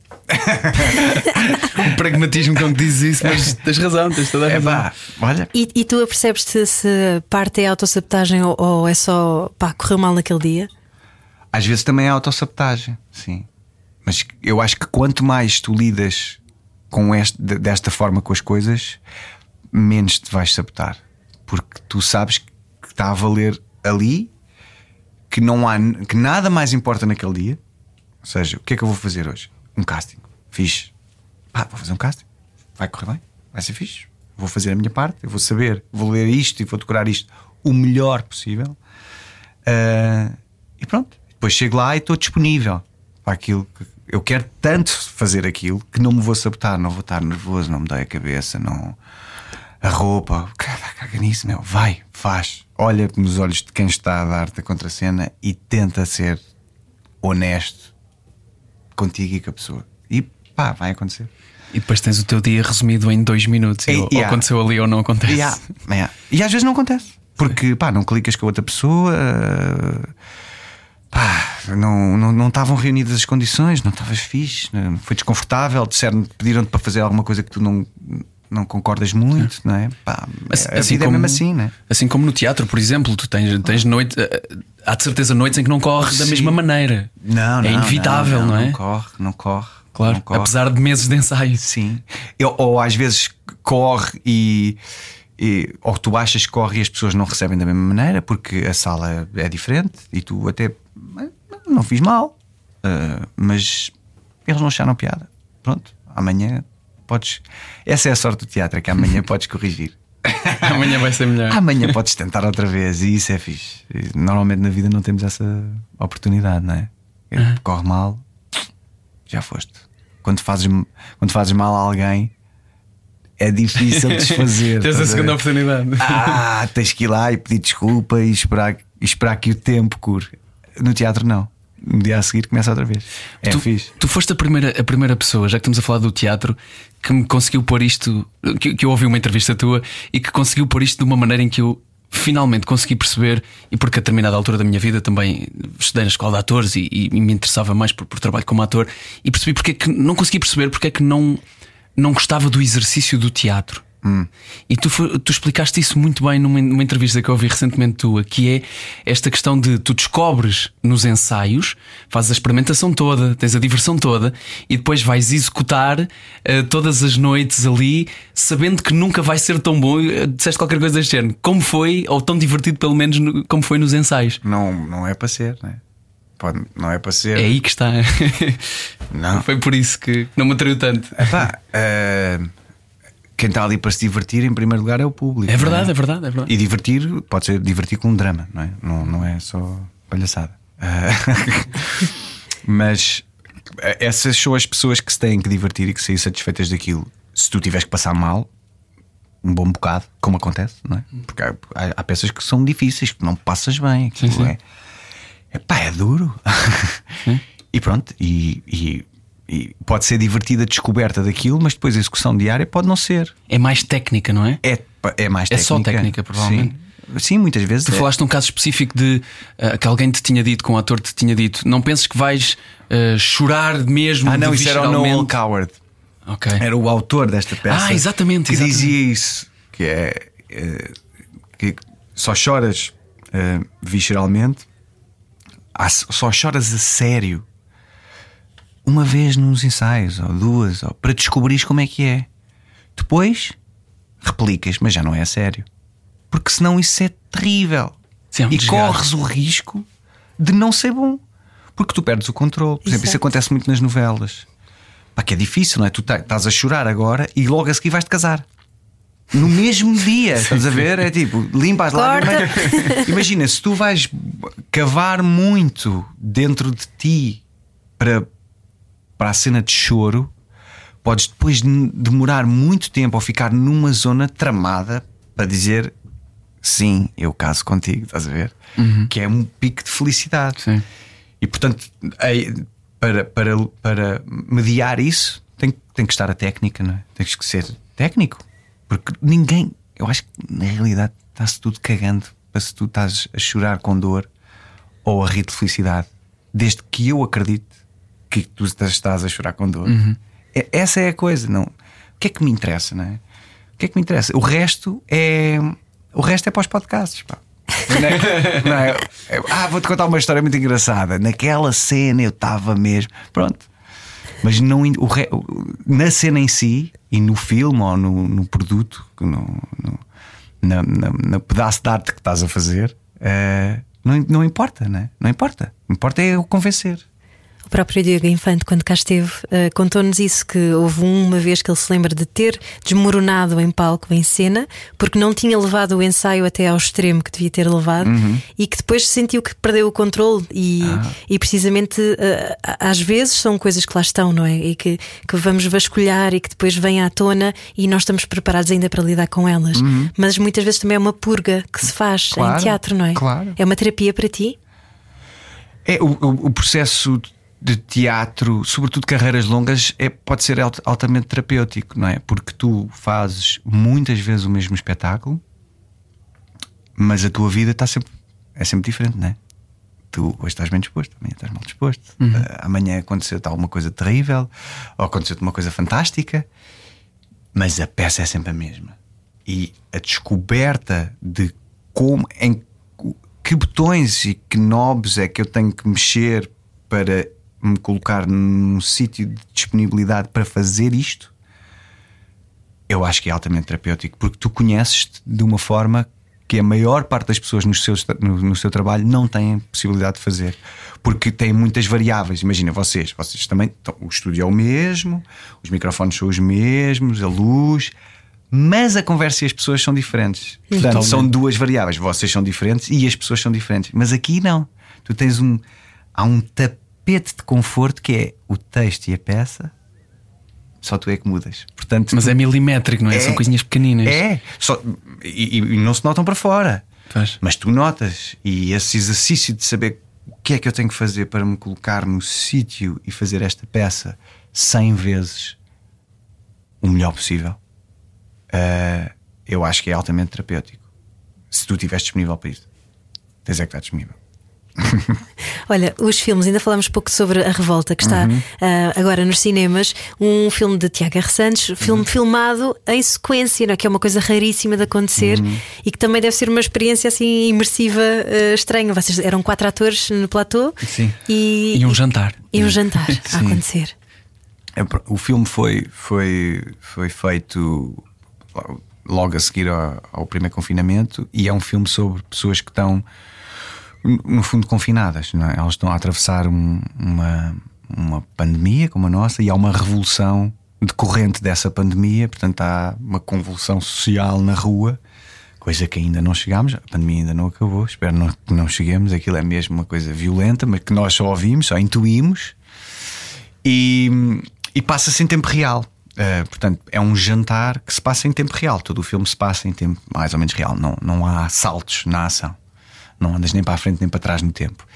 O pragmatismo com que dizes isso, mas tens razão, tens toda a É razão. pá, olha. E, e tu apercebes-te se parte é autossabotagem ou, ou é só pá, correu mal naquele dia? Às vezes também é autossabotagem, sim. Mas eu acho que quanto mais tu lidas com este, de- desta forma com as coisas, menos te vais sabotar. Porque tu sabes que está a valer ali, que não há que nada mais importa naquele dia. Ou seja, o que é que eu vou fazer hoje? Um casting. Fixe. Pá, vou fazer um casting. Vai correr bem, vai ser fixe. Vou fazer a minha parte, eu vou saber, vou ler isto e vou decorar isto o melhor possível. Ah, e pronto. Depois chego lá e estou disponível para aquilo que eu quero tanto fazer aquilo que não me vou sabotar, não vou estar nervoso, não me dói a cabeça, não. A roupa, caga nisso, meu. Vai, faz. Olha nos olhos de quem está a dar-te a contracena e tenta ser honesto contigo e com a pessoa. E pá, vai acontecer. E depois tens o teu dia resumido em dois minutos. E, E- ou, ou yeah. aconteceu ali ou não acontece. Yeah, yeah. E às vezes não acontece. Porque pá, não clicas com a outra pessoa. Pá, não não não estavam reunidas as condições, não estavas fixe, não- foi desconfortável, disseram, pediram-te para fazer alguma coisa que tu não, não concordas muito, não é? Pá, Assim- a assim vida como- é mesmo assim, não é? Assim como no teatro, por exemplo, tu tens, tens noite, eh, há de certeza noites em que não corre da Sim. mesma maneira. Não, não, é inevitável, não, é? Não corre, não corre. Claro, não corre. apesar de meses de ensaio. Sim. Eu- ou às vezes corre e, e- Ou tu achas que corre e as pessoas não recebem da mesma maneira porque a sala é diferente e tu até. "Eh, Não fiz mal. Ah, mas eles não acharam piada. Pronto, amanhã podes. Essa é a sorte do teatro, é que amanhã podes corrigir. Amanhã vai ser melhor. Amanhã podes tentar outra vez e isso é fixe. Normalmente na vida não temos essa oportunidade, não é? Corre mal, já foste. Quando fazes, quando fazes mal a alguém, é difícil desfazer. Tens a segunda oportunidade. Ah, tens que ir lá e pedir desculpa e esperar, e esperar que o tempo cure. No teatro, não. No dia a seguir começa outra vez. É tu, fixe. tu foste a primeira, a primeira pessoa, já que estamos a falar do teatro, que me conseguiu pôr isto. Que, que eu ouvi uma entrevista tua e que conseguiu pôr isto de uma maneira em que eu finalmente consegui perceber, e porque a determinada altura da minha vida também estudei na escola de atores e, e me interessava mais por, por trabalho como ator, e percebi porque é que não consegui perceber porque é que não, não gostava do exercício do teatro. E tu, tu explicaste isso muito bem numa, numa entrevista que eu ouvi recentemente tua, que é esta questão de tu descobres nos ensaios, fazes a experimentação toda, tens a diversão toda e depois vais executar eh, todas as noites ali, sabendo que nunca vai ser tão bom. Eh, Disseste qualquer coisa deste género. Como foi, ou tão divertido pelo menos no- como foi nos ensaios? Não, não é para ser, não é? Pode, não é para ser. É aí que está. Não. Foi por isso que não me atraiu tanto. Epá, eh, quem está ali para se divertir, em primeiro lugar, é o público. É não verdade, é verdade, é verdade. E divertir, pode ser divertir com um drama, não é? Não, não é só palhaçada. Ah, Mas eh, essas são as pessoas que se têm que divertir e que sair satisfeitas daquilo. Se tu tiveres que passar mal, um bom bocado, como acontece, não é? Porque há, há- peças que são difíceis, que não passas bem. Sim, sim. É, Epá, é duro. e pronto, e, e- e pode ser divertida a descoberta daquilo, mas depois a execução diária pode não ser. É mais técnica, não é? É, é mais É técnica. só técnica, provavelmente. Sim, Sim, muitas vezes. Tu é. falaste de um caso específico de ah, que alguém te tinha dito, que um ator te tinha dito, não penses que vais ah, chorar mesmo. Ah, não, isso era o Noel visceralmente?" Coward. Ok. Era o autor desta peça. Ah, exatamente, Que exatamente. dizia isso: que é. eh, que só choras eh, visceralmente, só choras a sério uma vez nos ensaios, ou duas, ou, para descobrires como é que é. Depois replicas, mas já não é a sério. Porque senão isso é terrível. Sim, é um e desgaste. corres o risco de não ser bom. Porque tu perdes o controle. Por exemplo, isso acontece muito nas novelas. Pá, que é difícil, não é? Tu tá- estás a chorar agora e logo a seguir vais-te casar. No mesmo dia, estás a ver? É tipo, limpa as lágrimas. Imagina, se tu vais cavar muito dentro de ti para, para a cena de choro, podes depois de demorar muito tempo ou ficar numa zona tramada para dizer sim, eu caso contigo, estás a ver? Que é um pico de felicidade. Sim. E portanto, para, para, para mediar isso, tem, tem que estar a técnica, não é? Tens que ser técnico. Porque ninguém, eu acho que na realidade está-se tudo cagando para se tu estás a chorar com dor ou a rir de felicidade. Desde que eu acredite que tu estás a chorar com dor. É- Essa é a coisa, não. O que é que me interessa, não é? O que é que me interessa? O resto é. O resto é para os podcasts, pá. Não é- não é- ah, vou-te contar uma história muito engraçada. Naquela cena eu estava mesmo. Pronto. Mas não, o re- na cena em si e no filme ou no, no produto, no, no, na, pedaço de arte que estás a fazer, eh, não, não importa, né? Não importa. O que importa é eu convencer. O próprio Diego Infante, quando cá esteve, eh, contou-nos isso: que houve uma vez que ele se lembra de ter desmoronado em palco, em cena, porque não tinha levado o ensaio até ao extremo que devia ter levado e que depois sentiu que perdeu o controle. E, e precisamente eh, às vezes são coisas que lá estão, não é? E que, que vamos vasculhar e que depois vêm à tona e nós estamos preparados ainda para lidar com elas. Mas muitas vezes também é uma purga que se faz Claro, em teatro, não é? claro. É uma terapia para ti? É, o- o processo de teatro, sobretudo carreiras longas, é, pode ser alt- altamente terapêutico, não é? Porque tu fazes muitas vezes o mesmo espetáculo, mas a tua vida está sempre, é sempre diferente, não é? Tu hoje estás bem disposto, amanhã estás mal disposto, Ah, amanhã aconteceu-te alguma coisa terrível, ou aconteceu-te uma coisa fantástica, mas a peça é sempre a mesma. E a descoberta de como, em que botões e que knobs é que eu tenho que mexer para me colocar num sítio de disponibilidade para fazer isto, eu acho que é altamente terapêutico, porque tu conheces-te de uma forma que a maior parte das pessoas no seu, no, no seu trabalho não têm possibilidade de fazer, porque tem muitas variáveis. Imagina, vocês, vocês também, então, o estúdio é o mesmo, os microfones são os mesmos, a luz, mas a conversa e as pessoas são diferentes. Portanto, são duas variáveis. Vocês são diferentes e as pessoas são diferentes. Mas aqui não. Tu tens um. Há um tapete de conforto que é o texto e a peça. Só tu é que mudas. Portanto, Mas tu- é milimétrico, não é? É. São coisinhas pequeninas. é. Só, e, e- não se notam para fora. Pois. Mas tu notas. E esse exercício de saber o que é que eu tenho que fazer para me colocar no sítio e fazer esta peça 100 vezes o melhor possível, eh, eu acho que é altamente terapêutico. Se tu estiveres disponível para isso, tens é que estar disponível. Olha, os filmes, ainda falamos pouco sobre a revolta que está Uhum. ah, agora nos cinemas. Um filme de Tiago R. Santos, filme Uhum. filmado em sequência, não é? que é uma coisa raríssima de acontecer Uhum. e que também deve ser uma experiência assim imersiva, ah, estranha. Vocês eram quatro atores no platô Sim. E, E um jantar. e um jantar a acontecer. É, O filme foi, foi, foi feito logo a seguir ao, ao primeiro confinamento e é um filme sobre pessoas que estão, no- fundo, confinadas. É? Elas estão a atravessar um- uma, uma pandemia como a nossa e há uma revolução decorrente dessa pandemia, portanto, há uma convulsão social na rua. Coisa que ainda não chegámos, a pandemia ainda não acabou. Espero não- que não cheguemos. Aquilo é mesmo uma coisa violenta, mas que nós só ouvimos, só intuímos e, e passa-se em tempo real. Uh, portanto, é um jantar que se passa em tempo real. Todo o filme se passa em tempo mais ou menos real. Não, não há saltos na ação. Não andas nem para a frente nem para trás no tempo.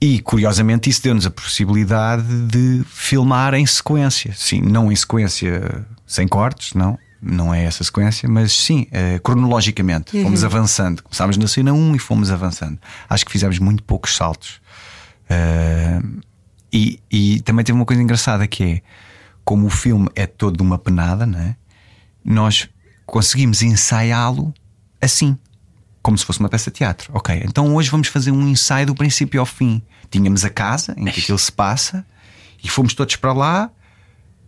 E curiosamente isso deu-nos a possibilidade de filmar em sequência. Sim, não em sequência sem cortes, não. Não é essa sequência, mas sim, eh, cronologicamente. Fomos avançando. Começámos na cena 1 e fomos avançando. Acho que fizemos muito poucos saltos. Eh, e, e também teve uma coisa engraçada que é como o filme é todo uma penada, não é? nós conseguimos ensaiá-lo assim, como se fosse uma peça de teatro. Ok, então hoje vamos fazer um ensaio do princípio ao fim. Tínhamos a casa em que aquilo se passa e fomos todos para lá,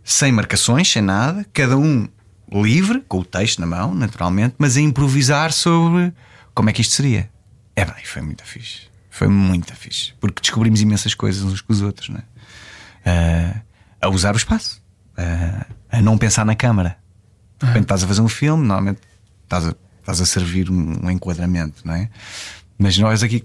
sem marcações, sem nada, cada um livre, com o texto na mão, naturalmente, mas a improvisar sobre como é que isto seria. É bem, foi muito fixe. Foi muito fixe. Porque descobrimos imensas coisas uns com os outros, não é? Ah, a usar o espaço, Ah, a não pensar na câmara. De repente estás a fazer um filme, normalmente estás a, estás a servir um, enquadramento, não é? Mas nós aqui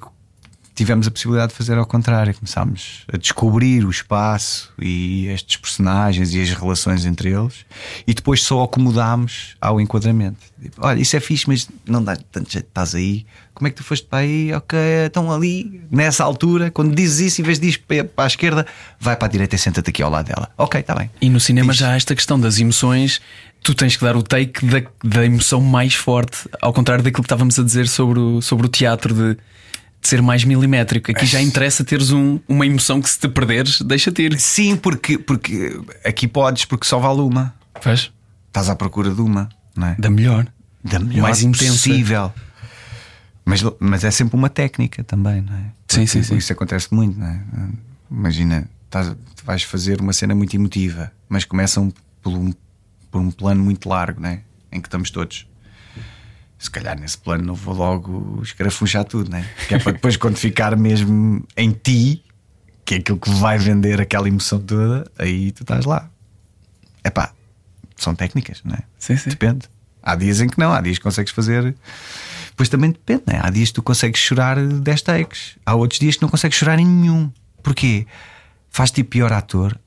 tivemos a possibilidade de fazer ao contrário. Começámos a descobrir o espaço e estes personagens e as relações entre eles, e depois só acomodámos ao enquadramento. Tipo, Olha, isso é fixe, mas não dá tanto jeito, estás aí. Como é que tu foste para aí? Ok, estão ali, nessa altura, quando dizes isso, em vez de ir para para a esquerda, vai para a direita e senta-te aqui ao lado dela. Ok, está bem. E no cinema Diz. já há esta questão das emoções, tu tens que dar o take da, da emoção mais forte, ao contrário daquilo que estávamos a dizer sobre o, sobre o teatro de, de ser mais milimétrico. Aqui já interessa teres um- uma emoção que se te perderes, deixa-te ir. Sim, porque, porque aqui podes, porque só vale uma. Faz? Estás à procura de uma, não é? Da melhor. da melhor mais intensa. possível. Mas, mas é sempre uma técnica também, não é? Sim, sim, sim. Isso acontece muito, não é? Imagina, estás, vais fazer uma cena muito emotiva, mas começam por um, por um plano muito largo, não é? Em que estamos todos. Se calhar nesse plano não vou logo escarafunchar tudo, né? Que é para depois, quando ficar mesmo em ti, que é aquilo que vai vender aquela emoção toda, aí tu estás lá. É pá, são técnicas, não é? Sim, sim. Depende. Há dias em que não, há dias que consegues fazer. Pois também depende, né? Há dias que tu consegues chorar 10 takes, há outros dias que não consegues chorar em nenhum. Porquê? Faz-te pior ator?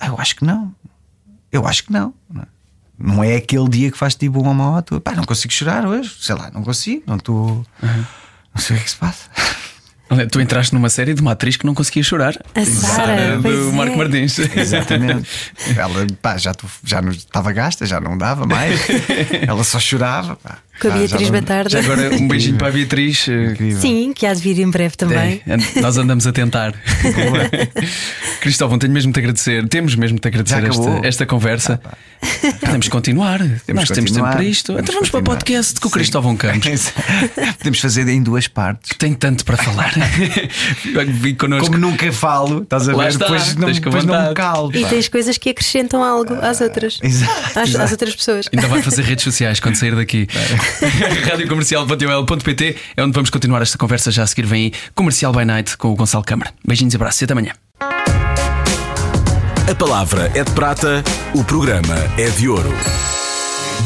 Eu acho que não. Eu acho que não. Não é, Não é aquele dia que faz-te bom ou mau ator. Pá, não consigo chorar hoje, sei lá, não consigo, não estou. Não sei o que é que se passa. Tu entraste numa série de uma atriz que não conseguia chorar. A Sara, do é. Marco Martins. Exatamente. Ela pá, já, já não estava gasta, já não dava mais. Ela só chorava. Pá. Com a Já- Beatriz Batarda. Já agora um beijinho para a Beatriz. Incrível. Sim, que há de vir em breve também. É, nós andamos a tentar. Cristóvão, tenho mesmo de te agradecer. Temos mesmo de te agradecer esta, esta conversa. Podemos continuar. nós que temos tempo continuar. para isto. Temos então vamos para o continuar. podcast com o. Cristóvão Campos. Podemos fazer em duas partes. Tem tanto para falar. Como nunca falo, estás a ver? está, depois não, depois não me calo. E pá. tens coisas que acrescentam algo às outras. Exato, Às, às exato. outras pessoas. Ainda vai fazer redes sociais quando sair daqui. Radiocomercial.ol.pt é onde vamos continuar esta conversa. Já a seguir vem aí Comercial by Night com o Gonçalo Câmara. Beijinhos e abraços e até amanhã. A palavra é de prata, o programa é de ouro.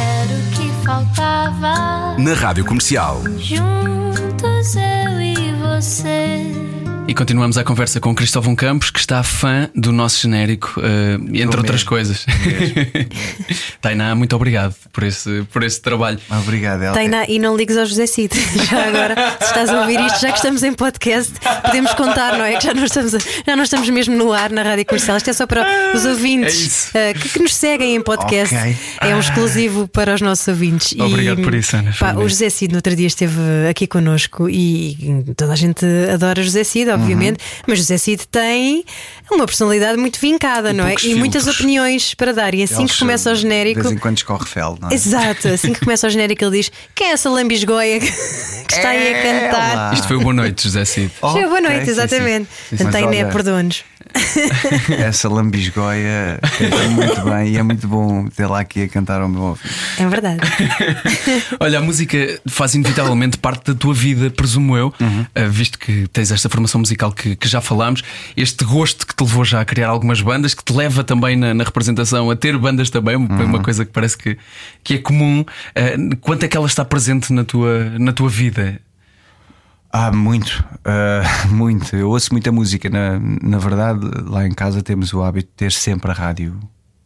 Era o que faltava. Na Rádio Comercial. Juntos eu e você. E continuamos a conversa com o Cristóvão Campos, que está fã do nosso genérico, eh, entre outras mesmo, coisas. Tainá, muito obrigado por esse, por esse trabalho. Obrigado, Ela. Tainá, e não ligues ao José Cid. Já agora, se estás a ouvir isto, já que estamos em podcast, podemos contar, não é? Que já não estamos, a- já não estamos mesmo no ar na rádio comercial. Isto é só para os É ouvintes isso. eh, que, que nos seguem em podcast. Ok. É um exclusivo para os nossos ouvintes. E, Obrigado por isso, Ana, pá, o. José Cid no outro dia esteve aqui connosco e toda a gente adora José Cid, obviamente, Uhum. mas José Cid tem uma personalidade muito vincada, não é? poucos E muitas filtros. opiniões para dar. E assim Eles, que começa o De genérico. vez em quando escorre fel, não é? Exato, assim que começa o genérico ele diz Quem é essa lambisgoia que que está aí a cantar? Ela. Isto foi o Boa Noite, José Cid. Já, boa Ok, noite, sim, exatamente. sim. Portanto, Mas Tainé, olha, perdoa-nos. Essa lambisgoia canta muito bem e é muito bom tê-la aqui a cantar ao meu ouvido. É verdade. Olha, a música faz inevitavelmente parte da tua vida, presumo eu, eh, visto que tens esta formação musical que, que já falámos, este gosto que te levou já a criar algumas bandas, que te leva também na, na representação a ter bandas também, uma uma coisa que parece que, que é comum. Eh, quanto é que ela está presente na tua, na tua vida? Ah, muito, ah, muito. Eu ouço muita música. Na, na verdade, lá em casa temos o hábito de ter sempre a rádio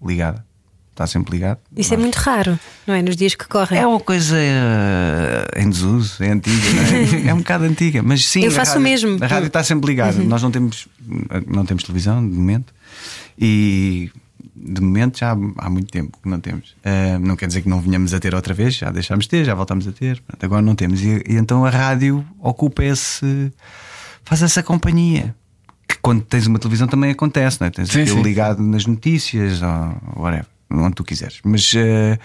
ligada. está sempre ligado. Isso é muito raro, não é? Nos dias que correm. É uma coisa eh, em desuso, é antiga, é? é um bocado antiga, mas sim. Eu faço o rádio- mesmo. A rádio está sempre ligada. Uhum. Nós não temos, não temos televisão de momento e de momento já há, há muito tempo que não temos. Eh, não quer dizer que não venhamos a ter outra vez, já deixámos de ter, já voltámos a ter. Pronto, agora não temos. E, e então a rádio ocupa esse. faz essa companhia. Que quando tens uma televisão também acontece, não é? Tens Sim, aquilo ligado nas notícias ou whatever, onde tu quiseres. Mas eh,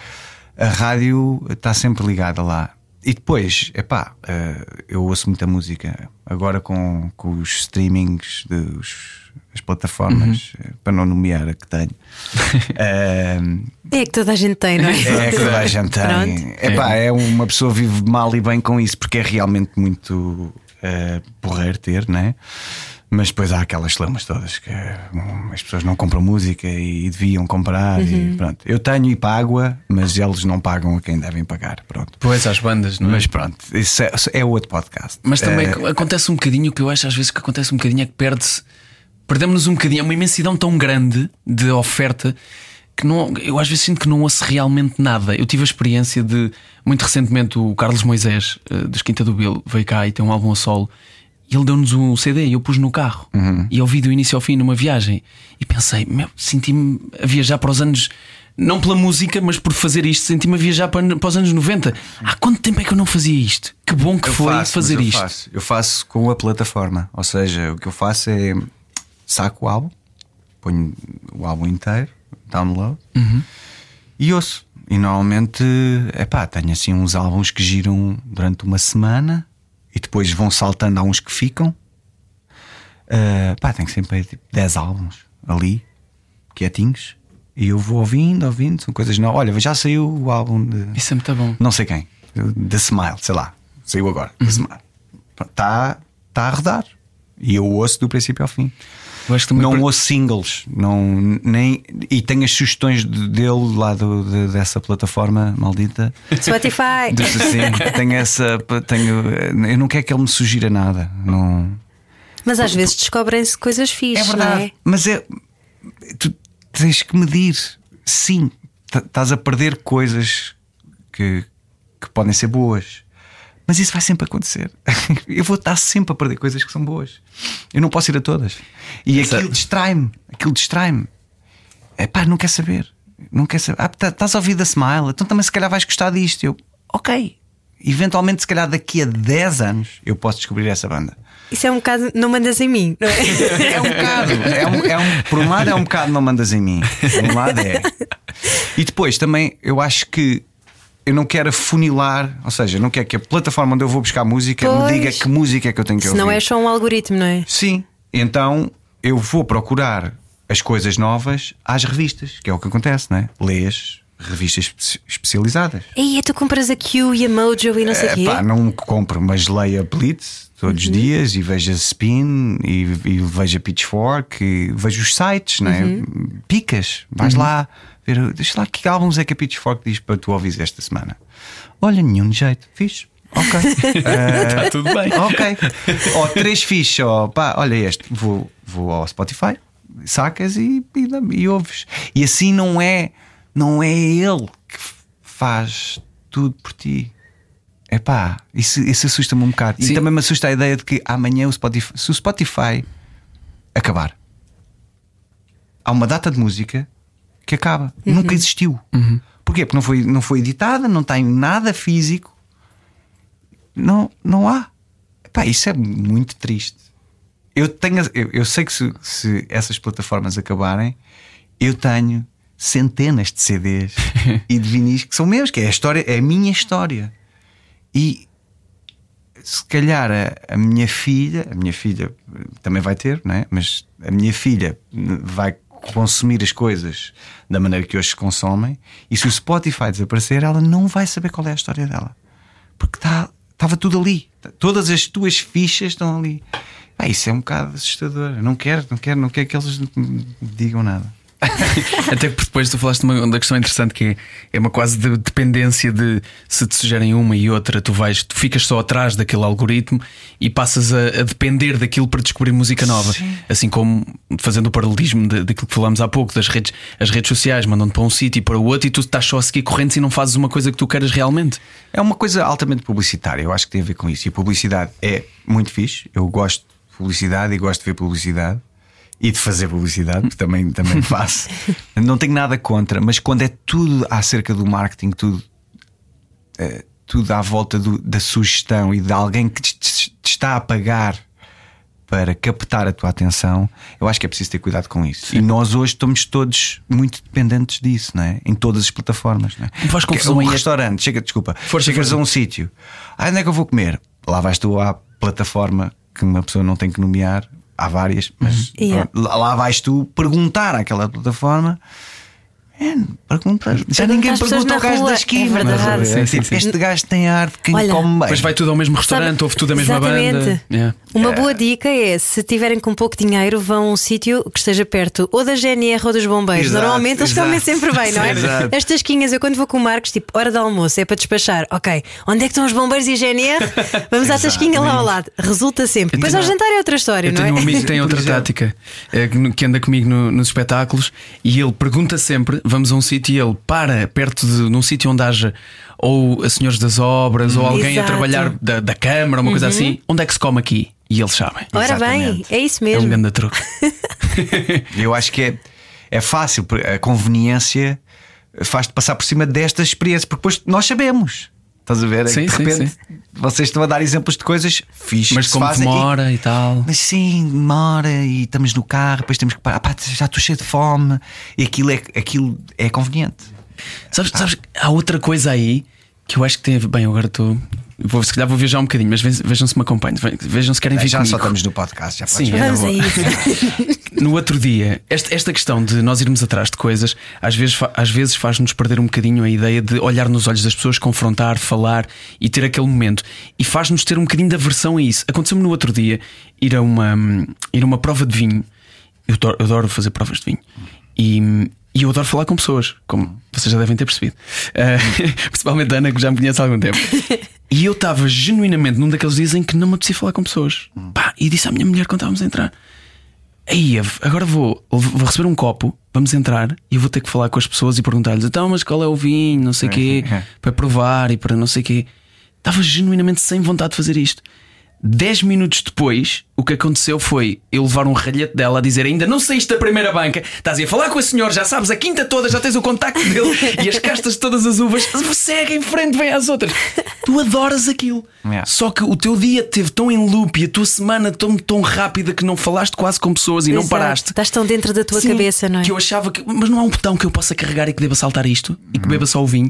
a rádio está sempre ligada lá. E depois, epá, eh, eu ouço muita música agora com, com os streamings, dos, as plataformas, Uhum. eh, para não nomear a que tenho. Eh, É que toda a gente tem, não é? é que toda a gente tem. Epá, é uma pessoa vive mal e bem com isso, porque é realmente muito eh, porreiro ter, né? Mas depois há aquelas lamas todas que hum, as pessoas não compram música e deviam comprar. Uhum. E pronto. Eu tenho e pago-a, mas eles não pagam a quem devem pagar. Pronto. Pois às bandas, não é? Mas pronto, isso é, é outro podcast. Mas também Eh, acontece um bocadinho, o que eu acho às vezes que acontece um bocadinho é que perde-se, perdemos-nos um bocadinho, é uma imensidão tão grande de oferta que não, eu às vezes sinto que não ouço realmente nada. Eu tive a experiência de, muito recentemente, o Carlos Moisés, eh, dos Quinta do Bill, veio cá e tem um álbum a solo. E ele deu-nos um CD e eu pus no carro. E ouvi do início ao fim numa viagem. E pensei, meu, senti-me a viajar para os anos. Não pela música, mas por fazer isto, senti-me a viajar para, para os anos 90. Há quanto tempo é que eu não fazia isto? Que bom que Eu foi faço, fazer eu isto. Faço. Eu faço com a plataforma. Ou seja, o que eu faço é saco o álbum, ponho o álbum inteiro, download e ouço. E normalmente, é pá, tenho assim uns álbuns que giram durante uma semana e depois vão saltando a uns que ficam. Ah, pá, tenho sempre tipo 10 álbuns ali, quietinhos. E eu vou ouvindo, ouvindo, são coisas novas. Olha, já saiu o álbum de Isso é muito bom. não sei quem, The Smile, sei lá, saiu agora. The Smile. Está tá a rodar. E eu ouço do princípio ao fim. Não per- ouço singles, não, nem, e tenho as sugestões de- dele lá do- de- dessa plataforma maldita. Spotify. Dos assim, tenho essa. Tenho, eu não quero que ele me sugira nada. Não, Mas às vezes descobrem-se coisas é fixes, não verdade. é? Mas é. Tu tens que medir. Sim, estás a perder coisas que, que podem ser boas. Mas isso vai sempre acontecer. Eu vou estar sempre a perder coisas que são boas. Eu não posso ir a todas. E Exato. aquilo distrai-me. Aquilo distrai-me. É pá, não quer saber. Não quer saber. Ah, tá- estás a ouvir da Smile, então também se calhar vais gostar disto. Eu, ok. Eventualmente, se calhar daqui a 10 anos, eu posso descobrir essa banda. Isso é um bocado, não mandas em mim, não é? É um bocado. É um, é um- por um lado é um bocado não mandas em mim. Por um lado é. E depois também eu acho que eu não quero afunilar, ou seja, não quero que a plataforma onde eu vou buscar música Pois. me diga que música é que eu tenho que Se ouvir. não é só um algoritmo, não é? Sim. Então eu vou procurar as coisas novas às revistas, que é o que acontece, não é? Lês revistas espe- especializadas. E tu compras a Q e a Mojo e não sei o É, quê. pá, não compro, mas leio a Blitz todos os dias e vejo a Spin e, e vejo a Pitchfork e vejo os sites, não é? Picas, vais lá ver, deixa lá que álbuns é que a Pitchfork diz para tu ouvires esta semana. Olha, nenhum jeito, fixe. Ok. Está tudo bem. ok. Ou três fichas, ó, pá, olha este, vou, vou ao Spotify, sacas e, e, e ouves. E assim não é, não é ele que faz tudo por ti. É pá, isso, isso assusta-me um bocado. Sim. E também me assusta a ideia de que amanhã o Spotify, se o Spotify acabar, há uma data de música que acaba. Nunca existiu. Porquê? Porque não foi, não foi editada, não tem nada físico. Não, não há. Epá, isso é muito triste. Eu, tenho, eu, eu sei que se, se essas plataformas acabarem, eu tenho centenas de CDs e de vinis que são meus, que é a história, é a minha história. E se calhar a, a minha filha, a minha filha também vai ter, não é? Mas a minha filha vai consumir as coisas da maneira que hoje se consomem, e se o Spotify desaparecer, ela não vai saber qual é a história dela. Porque tá, estava tudo ali. Todas as tuas fichas estão ali. Pá, isso é um bocado assustador. Não quero, não quero, não quero que eles digam nada. Até porque depois tu falaste de uma, uma questão interessante que é, é uma quase de dependência de se te sugerem uma e outra, tu vais, tu ficas só atrás daquele algoritmo e passas a, a depender daquilo para descobrir música nova. Assim como fazendo o paralelismo de- daquilo que falámos há pouco, das redes, as redes sociais mandam-te para um sítio e para o outro e tu estás só a seguir correntes e não fazes uma coisa que tu queres realmente. É uma coisa altamente publicitária, eu acho que tem a ver com isso. E a publicidade é muito fixe. Eu gosto de publicidade e gosto de ver publicidade e de fazer publicidade, que também, também faço. Não tenho nada contra, mas quando é tudo acerca do marketing, tudo, eh, tudo à volta do- da sugestão e de alguém que te, te- te está a pagar para captar a tua atenção, eu acho que é preciso ter cuidado com isso. E nós hoje estamos todos muito dependentes disso, não é? Em todas as plataformas, não é? Faz Porque confusão um aí restaurante, chega, desculpa, Força, chegas a um sítio, ah, onde é que eu vou comer? Lá vais tu à plataforma que uma pessoa não tem que nomear, há várias, mas Yeah. lá, lá vais tu perguntar àquela plataforma. Pergunta. Já ninguém pergunta ao gajo da é esquina. verdade. Sim, Sim, sim. Este gajo tem arte, quem Olha, come bem. Depois vai tudo ao mesmo restaurante, Sabe- ouve tudo a mesma Exatamente. banda. Yeah. Uma boa dica é se tiverem com pouco dinheiro, vão a um sítio que esteja perto ou da GNR ou dos bombeiros. Exato, Normalmente eles comem sempre bem, não é? Exato. As tasquinhas, eu quando vou com o Marcos, tipo, hora de almoço, é para despachar. Ok, onde é que estão os bombeiros e a GNR? Vamos à tasquinha lá ao lado. Resulta sempre. Depois ao jantar é outra história, Eu não tenho um é? amigo que tem outra tática é, que que anda comigo no- nos espetáculos e ele pergunta sempre: vamos a um sítio e ele para perto de num sítio onde haja ou a senhores das obras ou alguém Exato. a trabalhar da, da câmara, uma coisa assim, onde é que se come aqui? E eles sabem. Ora bem, Exatamente. é isso É um mesmo. grande truque. Eu acho que é, é fácil, porque a conveniência faz-te passar por cima destas experiências, porque depois nós sabemos. Estás a ver? É Sim, de sim, repente sim. vocês estão a dar exemplos de coisas fixas. Mas como fazem demora e tal. Mas sim, demora e estamos no carro, depois temos que parar. Pá, já estou cheio de fome e aquilo é, aquilo é conveniente. Sabes, sabes, há outra coisa aí que eu acho que tem a ver. Bem, agora estou. Vou, se calhar vou viajar um bocadinho, mas ve- vejam se me acompanham. Vejam se querem vir já comigo. só estamos no podcast, já Sim, é. Vamos a boa. isso. No outro dia, esta, esta questão de nós irmos atrás de coisas, às vezes, às vezes faz-nos perder um bocadinho a ideia de olhar nos olhos das pessoas, confrontar, falar e ter aquele momento. E faz-nos ter um bocadinho de aversão a isso. Aconteceu-me no outro dia ir a uma, ir a uma prova de vinho. Eu adoro, eu adoro fazer provas de vinho. E, e eu adoro falar com pessoas, como vocês já devem ter percebido. Ah, principalmente a Ana, que já me conhece há algum tempo. E eu estava genuinamente num daqueles dias em que não me apetecia falar com pessoas. Pá, e disse à minha mulher quando estávamos a entrar: Aí, agora vou, vou receber um copo, vamos entrar e eu vou ter que falar com as pessoas e perguntar-lhes: então, mas qual é o vinho, não sei o quê, é. para provar e para não sei o quê. Estava genuinamente sem vontade de fazer isto. Dez minutos depois, o que aconteceu foi eu levar um ralhete dela a dizer: Ainda não saíste da primeira banca, estás a falar com a senhora, já sabes a quinta toda, já tens o contacto dele e as castas de todas as uvas, segue em frente, vem às outras. Tu adoras aquilo. Yeah. Só que o teu dia teve tão em loop e a tua semana tão, tão rápida que não falaste quase com pessoas e não Exato. paraste. Estás tão dentro da tua Sim, cabeça, não é? Que eu achava que. Mas não há um botão que eu possa carregar e que deva saltar isto e que beba só o vinho.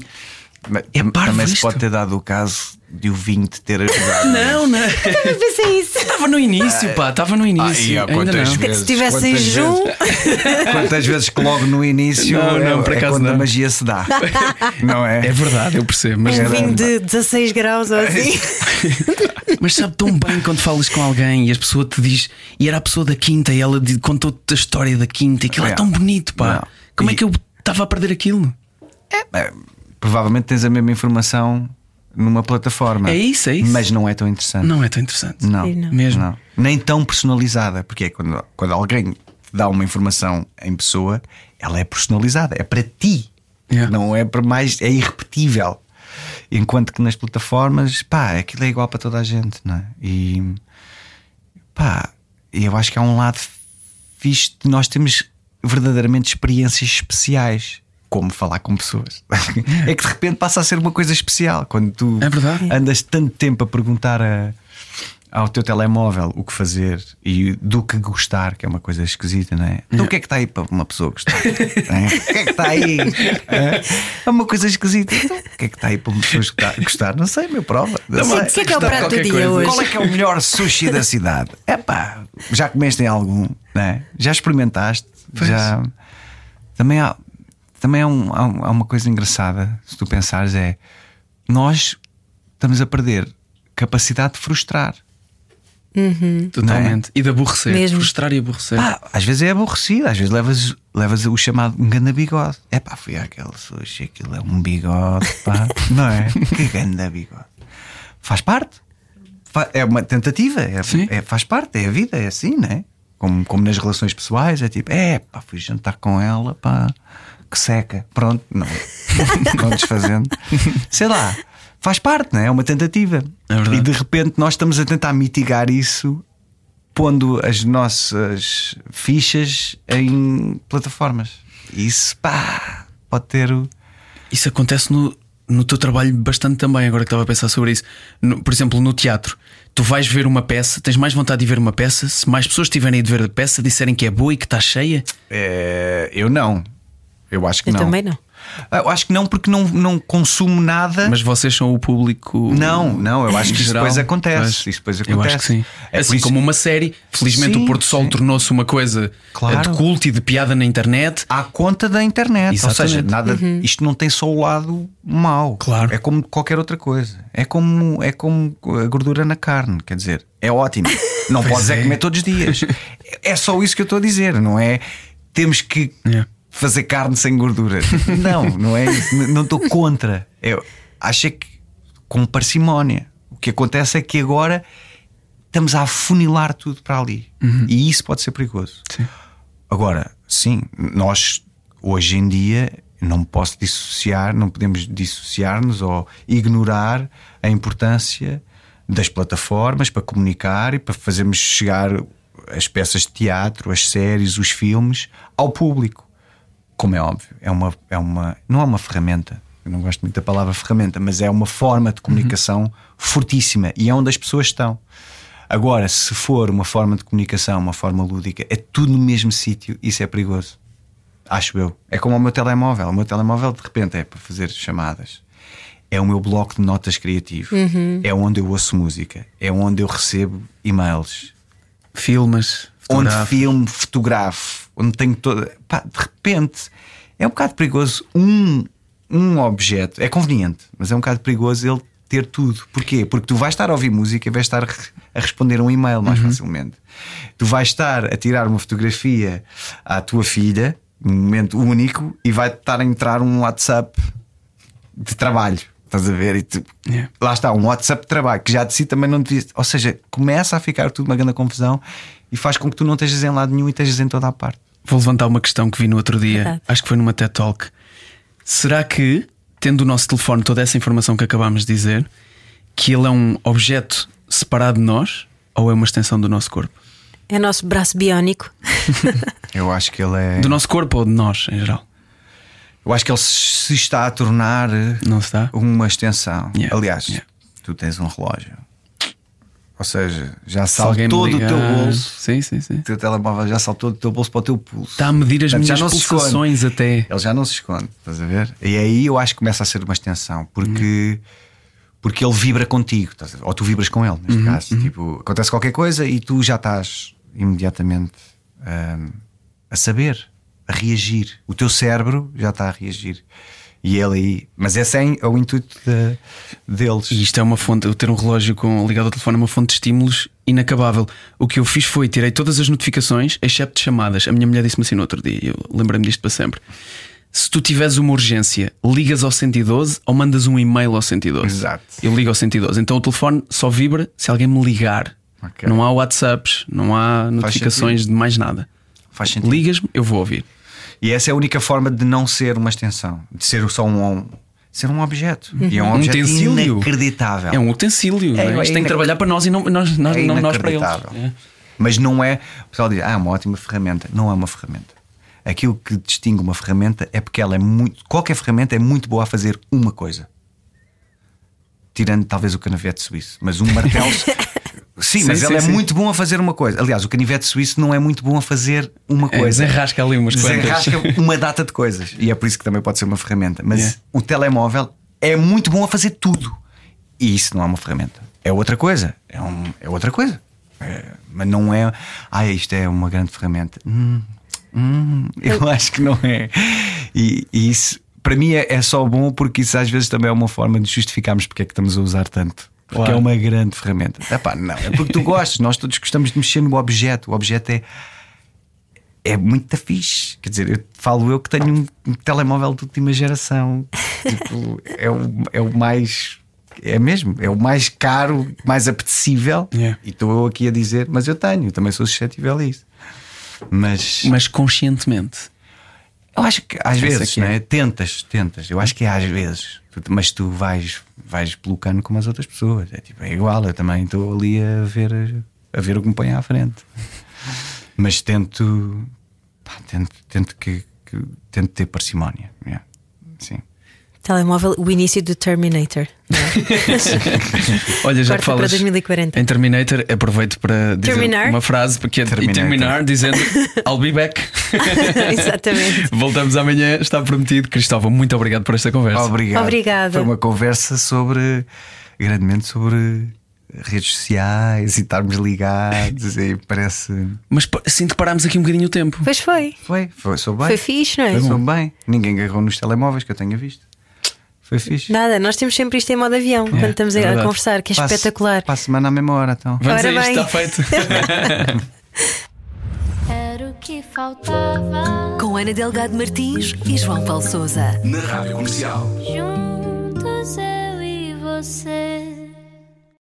É também se pode ter dado o caso de o vinho te ter ajudado. Não, não. Eu pensei isso. Estava no início, pá, estava no Ah, início. e há Ainda quantas não. vezes? Se tivesse em quantas vezes- Quantas vezes que logo no início Não, não, é, por é acaso quando a não. magia se dá. Não é? É verdade, eu percebo. Mas, Um vinho de 16 graus ou assim. mas sabe tão bem quando falas com alguém e a pessoa te diz. E era a pessoa da quinta e ela contou-te a história da quinta e aquilo é Não. tão bonito, pá. Não. Como é E- que eu estava a perder aquilo? É, provavelmente tens a mesma informação numa plataforma. É isso, é isso. Mas não é tão interessante. Não é tão interessante. Não, não. Mesmo. não. Nem tão personalizada, porque é quando, quando alguém te dá uma informação em pessoa, ela é personalizada, é para ti. Yeah. Não é para mais, é irrepetível. Enquanto que nas plataformas, pá, aquilo é igual para toda a gente, não é? E pá, eu acho que há um lado fixe de nós temos verdadeiramente experiências especiais. Como falar com pessoas. É que de repente passa a ser uma coisa especial quando tu É verdade. andas tanto tempo a perguntar a- ao teu telemóvel o que fazer e do que gostar, que é uma coisa esquisita, não é? Então o que é que está aí para uma pessoa gostar? É? O que é que está aí? É? É uma coisa esquisita. Então, o que é que está aí para uma pessoa gostar-? Não sei, meu prova. Não Sim, sei. o que é que é o prato do dia coisa. hoje? Qual é que é o melhor sushi da cidade? É pá, já comeste em algum? Não é? Já experimentaste? Já. Também há, também há, um- há um- há uma coisa engraçada, se tu pensares, é nós estamos a perder capacidade de frustrar. Totalmente. E de aborrecer. Mesmo. Frustrar e aborrecer. Pá, às vezes é aborrecido, às vezes levas, levas o chamado um ganda bigode. É pá, fui àquele sushi, aquilo é um bigode, pá, não é? Que ganda bigode. Faz parte. É uma tentativa, é, é- faz parte, é a vida, é assim, não é? Como, como nas relações pessoais, é tipo, é pá, fui jantar com ela, pá, que seca. Pronto, não. Vão desfazendo. Sei lá, faz parte, não é? É uma tentativa. É e de repente nós estamos a tentar mitigar isso pondo as nossas fichas em plataformas. Isso, pá, pode ter. o- Isso acontece no, no teu trabalho bastante também, agora que estava a pensar sobre isso. No- por exemplo, no teatro, tu vais ver uma peça, tens mais vontade de ver uma peça, se mais pessoas tiverem de ver a peça, disserem que é boa e que está cheia. É, eu não. Eu acho que Eu não. também não. Ah, Eu acho que não, porque não, não consumo nada. Mas vocês são o público. Não, não, eu acho que isso geral. depois acontece. Isso depois Eu acho que acontece. sim. É assim isso como uma série, felizmente Sim, o Porto Sol tornou-se uma coisa Claro. de culto e de piada na internet. à conta da internet. Ou seja, Exatamente. nada, isto não tem só o lado mau. Claro. É como qualquer outra coisa. É como, é como a gordura na carne. Quer dizer, é ótimo. Não podes é. é. comer todos os dias. É só isso que eu estou a dizer, não é? Temos que É. fazer carne sem gordura. Não, não é isso. Não estou contra. Eu acho é que com parcimónia. O que acontece é que agora estamos a afunilar tudo para ali. E isso pode ser perigoso. Sim. Agora, sim, nós hoje em dia não posso dissociar, não podemos dissociar-nos ou ignorar a importância das plataformas para comunicar e para fazermos chegar as peças de teatro, as séries, os filmes ao público. Como é óbvio, é uma, é uma, não é uma ferramenta. Eu não gosto muito da palavra ferramenta, mas é uma forma de comunicação fortíssima e é onde as pessoas estão. Agora, se for uma forma de comunicação, uma forma lúdica, é tudo no mesmo sítio, isso é perigoso. Acho eu. É como o meu telemóvel. O meu telemóvel, de repente, é para fazer chamadas. É o meu bloco de notas criativo. É onde eu ouço música. É onde eu recebo e-mails. Filmes, Onde filme, fotografo. Onde tenho toda. Pá, de repente, é um bocado perigoso. Um, um objeto. É conveniente, mas é um bocado perigoso ele ter tudo. Porquê? Porque tu vais estar a ouvir música e vais estar a responder um e-mail mais facilmente. Tu vais estar a tirar uma fotografia à tua filha, num momento único, e vai estar a entrar um WhatsApp de trabalho. Estás a ver? E tu- Yeah. Lá está, um WhatsApp de trabalho que já de si também não devia. Ou seja, começa a ficar tudo uma grande confusão e faz com que tu não estejas em lado nenhum e estejas em toda a parte. Vou levantar uma questão que vi no outro dia, Verdade. acho que foi numa TED Talk. Será que, tendo o nosso telefone toda essa informação que acabámos de dizer, que ele é um objeto separado de nós ou é uma extensão do nosso corpo? É o nosso braço biónico. Eu acho que ele é. Do nosso corpo ou de nós, em geral? Eu acho que ele se está a tornar Não está? uma extensão. Yeah, Aliás, yeah. tu tens um relógio. Ou seja, já Se alguém me saltou do ligar- teu bolso. Sim, sim, sim. O teu telemóvel já saltou do teu bolso para o teu pulso. Está a medir as Portanto, minhas pulsações até. Ele já não se esconde, estás a ver? E aí eu acho que começa a ser uma extensão, porque, porque ele vibra contigo, ou tu vibras com ele, Uhum, neste caso. Tipo, acontece qualquer coisa e tu já estás imediatamente hum, a saber, a reagir. O teu cérebro já está a reagir. E ele aí. Mas esse é, é o intuito de- deles. E isto é uma fonte, eu ter um relógio com, ligado ao telefone é uma fonte de estímulos inacabável. O que eu fiz foi tirei todas as notificações, excepto chamadas. A minha mulher disse-me assim no outro dia, eu lembrei-me disto para sempre. Se tu tiveres uma urgência, ligas ao 112 ou mandas um e-mail ao 112. Exato. Eu ligo ao 112. Então o telefone só vibra se alguém me ligar. Ok. Não há WhatsApps, não há notificações de mais nada. Faz sentido. Ligas-me, eu vou ouvir. E essa é a única forma de não ser uma extensão, de ser só um. ser um objeto. E é um objeto utensílio. inacreditável. É um utensílio. é? É, é Isto tem que inac- trabalhar para nós e não, nós, nós, É não nós para eles. inacreditável. É. Mas não é. O pessoal diz, ah, é uma ótima ferramenta. Não é uma ferramenta. Aquilo que distingue uma ferramenta é porque ela é muito. Qualquer ferramenta é muito boa a fazer uma coisa. Tirando talvez o canavete suíço. Mas um martelo. Sim, Sim, mas sim, ele é sim. muito bom a fazer uma coisa. Aliás, o canivete suíço não é muito bom a fazer uma É, coisa. desenrasca ali umas quantas. Desenrasca uma data de coisas. E é por isso que também pode ser uma ferramenta. Mas Yeah. o telemóvel é muito bom a fazer tudo. E isso não é uma ferramenta. É outra coisa. É, um, é outra coisa. É, mas não é. Ah, isto é uma grande ferramenta. Hum, hum, eu acho que não é. E, e isso, para mim, é, é só bom porque isso às vezes também é uma forma de justificarmos porque é que estamos a usar tanto Porque Claro. é uma grande ferramenta. Epá, não, é porque tu gostas, nós todos gostamos de mexer no objeto. O objeto é. É muito fixe. Quer dizer, eu, falo eu que tenho um, um telemóvel de última geração. Tipo, é, o, é o mais. É mesmo, é o mais caro, mais apetecível. Yeah. E estou eu aqui a dizer, mas eu tenho, eu também sou suscetível a isso. Mas Mas conscientemente. eu acho que às Essa vezes, que é. né? tentas, tentas. Eu acho que é às vezes, mas tu vais, vais pelo cano como as outras pessoas. É, tipo, é igual, eu também estou ali a ver, a ver o que me põe à frente. Mas tento, pá, tento, tento, que, que- tento ter parcimónia. yeah. Sim. Telemóvel, o início do Terminator. não é? Olha, já Corta que falas para 2040. em Terminator, aproveito para dizer Terminar? uma frase porque é e Terminator. terminar dizendo I'll be back. Exatamente. Voltamos amanhã, está prometido. Cristóvão, muito obrigado por esta conversa. Obrigado. Obrigada. Foi uma conversa sobre, grandemente sobre redes sociais e estarmos ligados. e parece. Mas sinto que parámos aqui um bocadinho o tempo. Pois foi. Foi, foi, sou bem. Foi fixe, não é? Sou bem. Ninguém agarrou nos telemóveis que eu tenha visto. Foi fixe. Nada, nós temos sempre isto em modo avião quando estamos a- é a conversar, que é Passo- espetacular. Para a semana à mesma hora, então. Vamos Ora a isto, bem. está feito. Era o que faltava. Com Ana Delgado Martins e João Paulo Souza. Na Rádio Comercial. Juntos eu e você.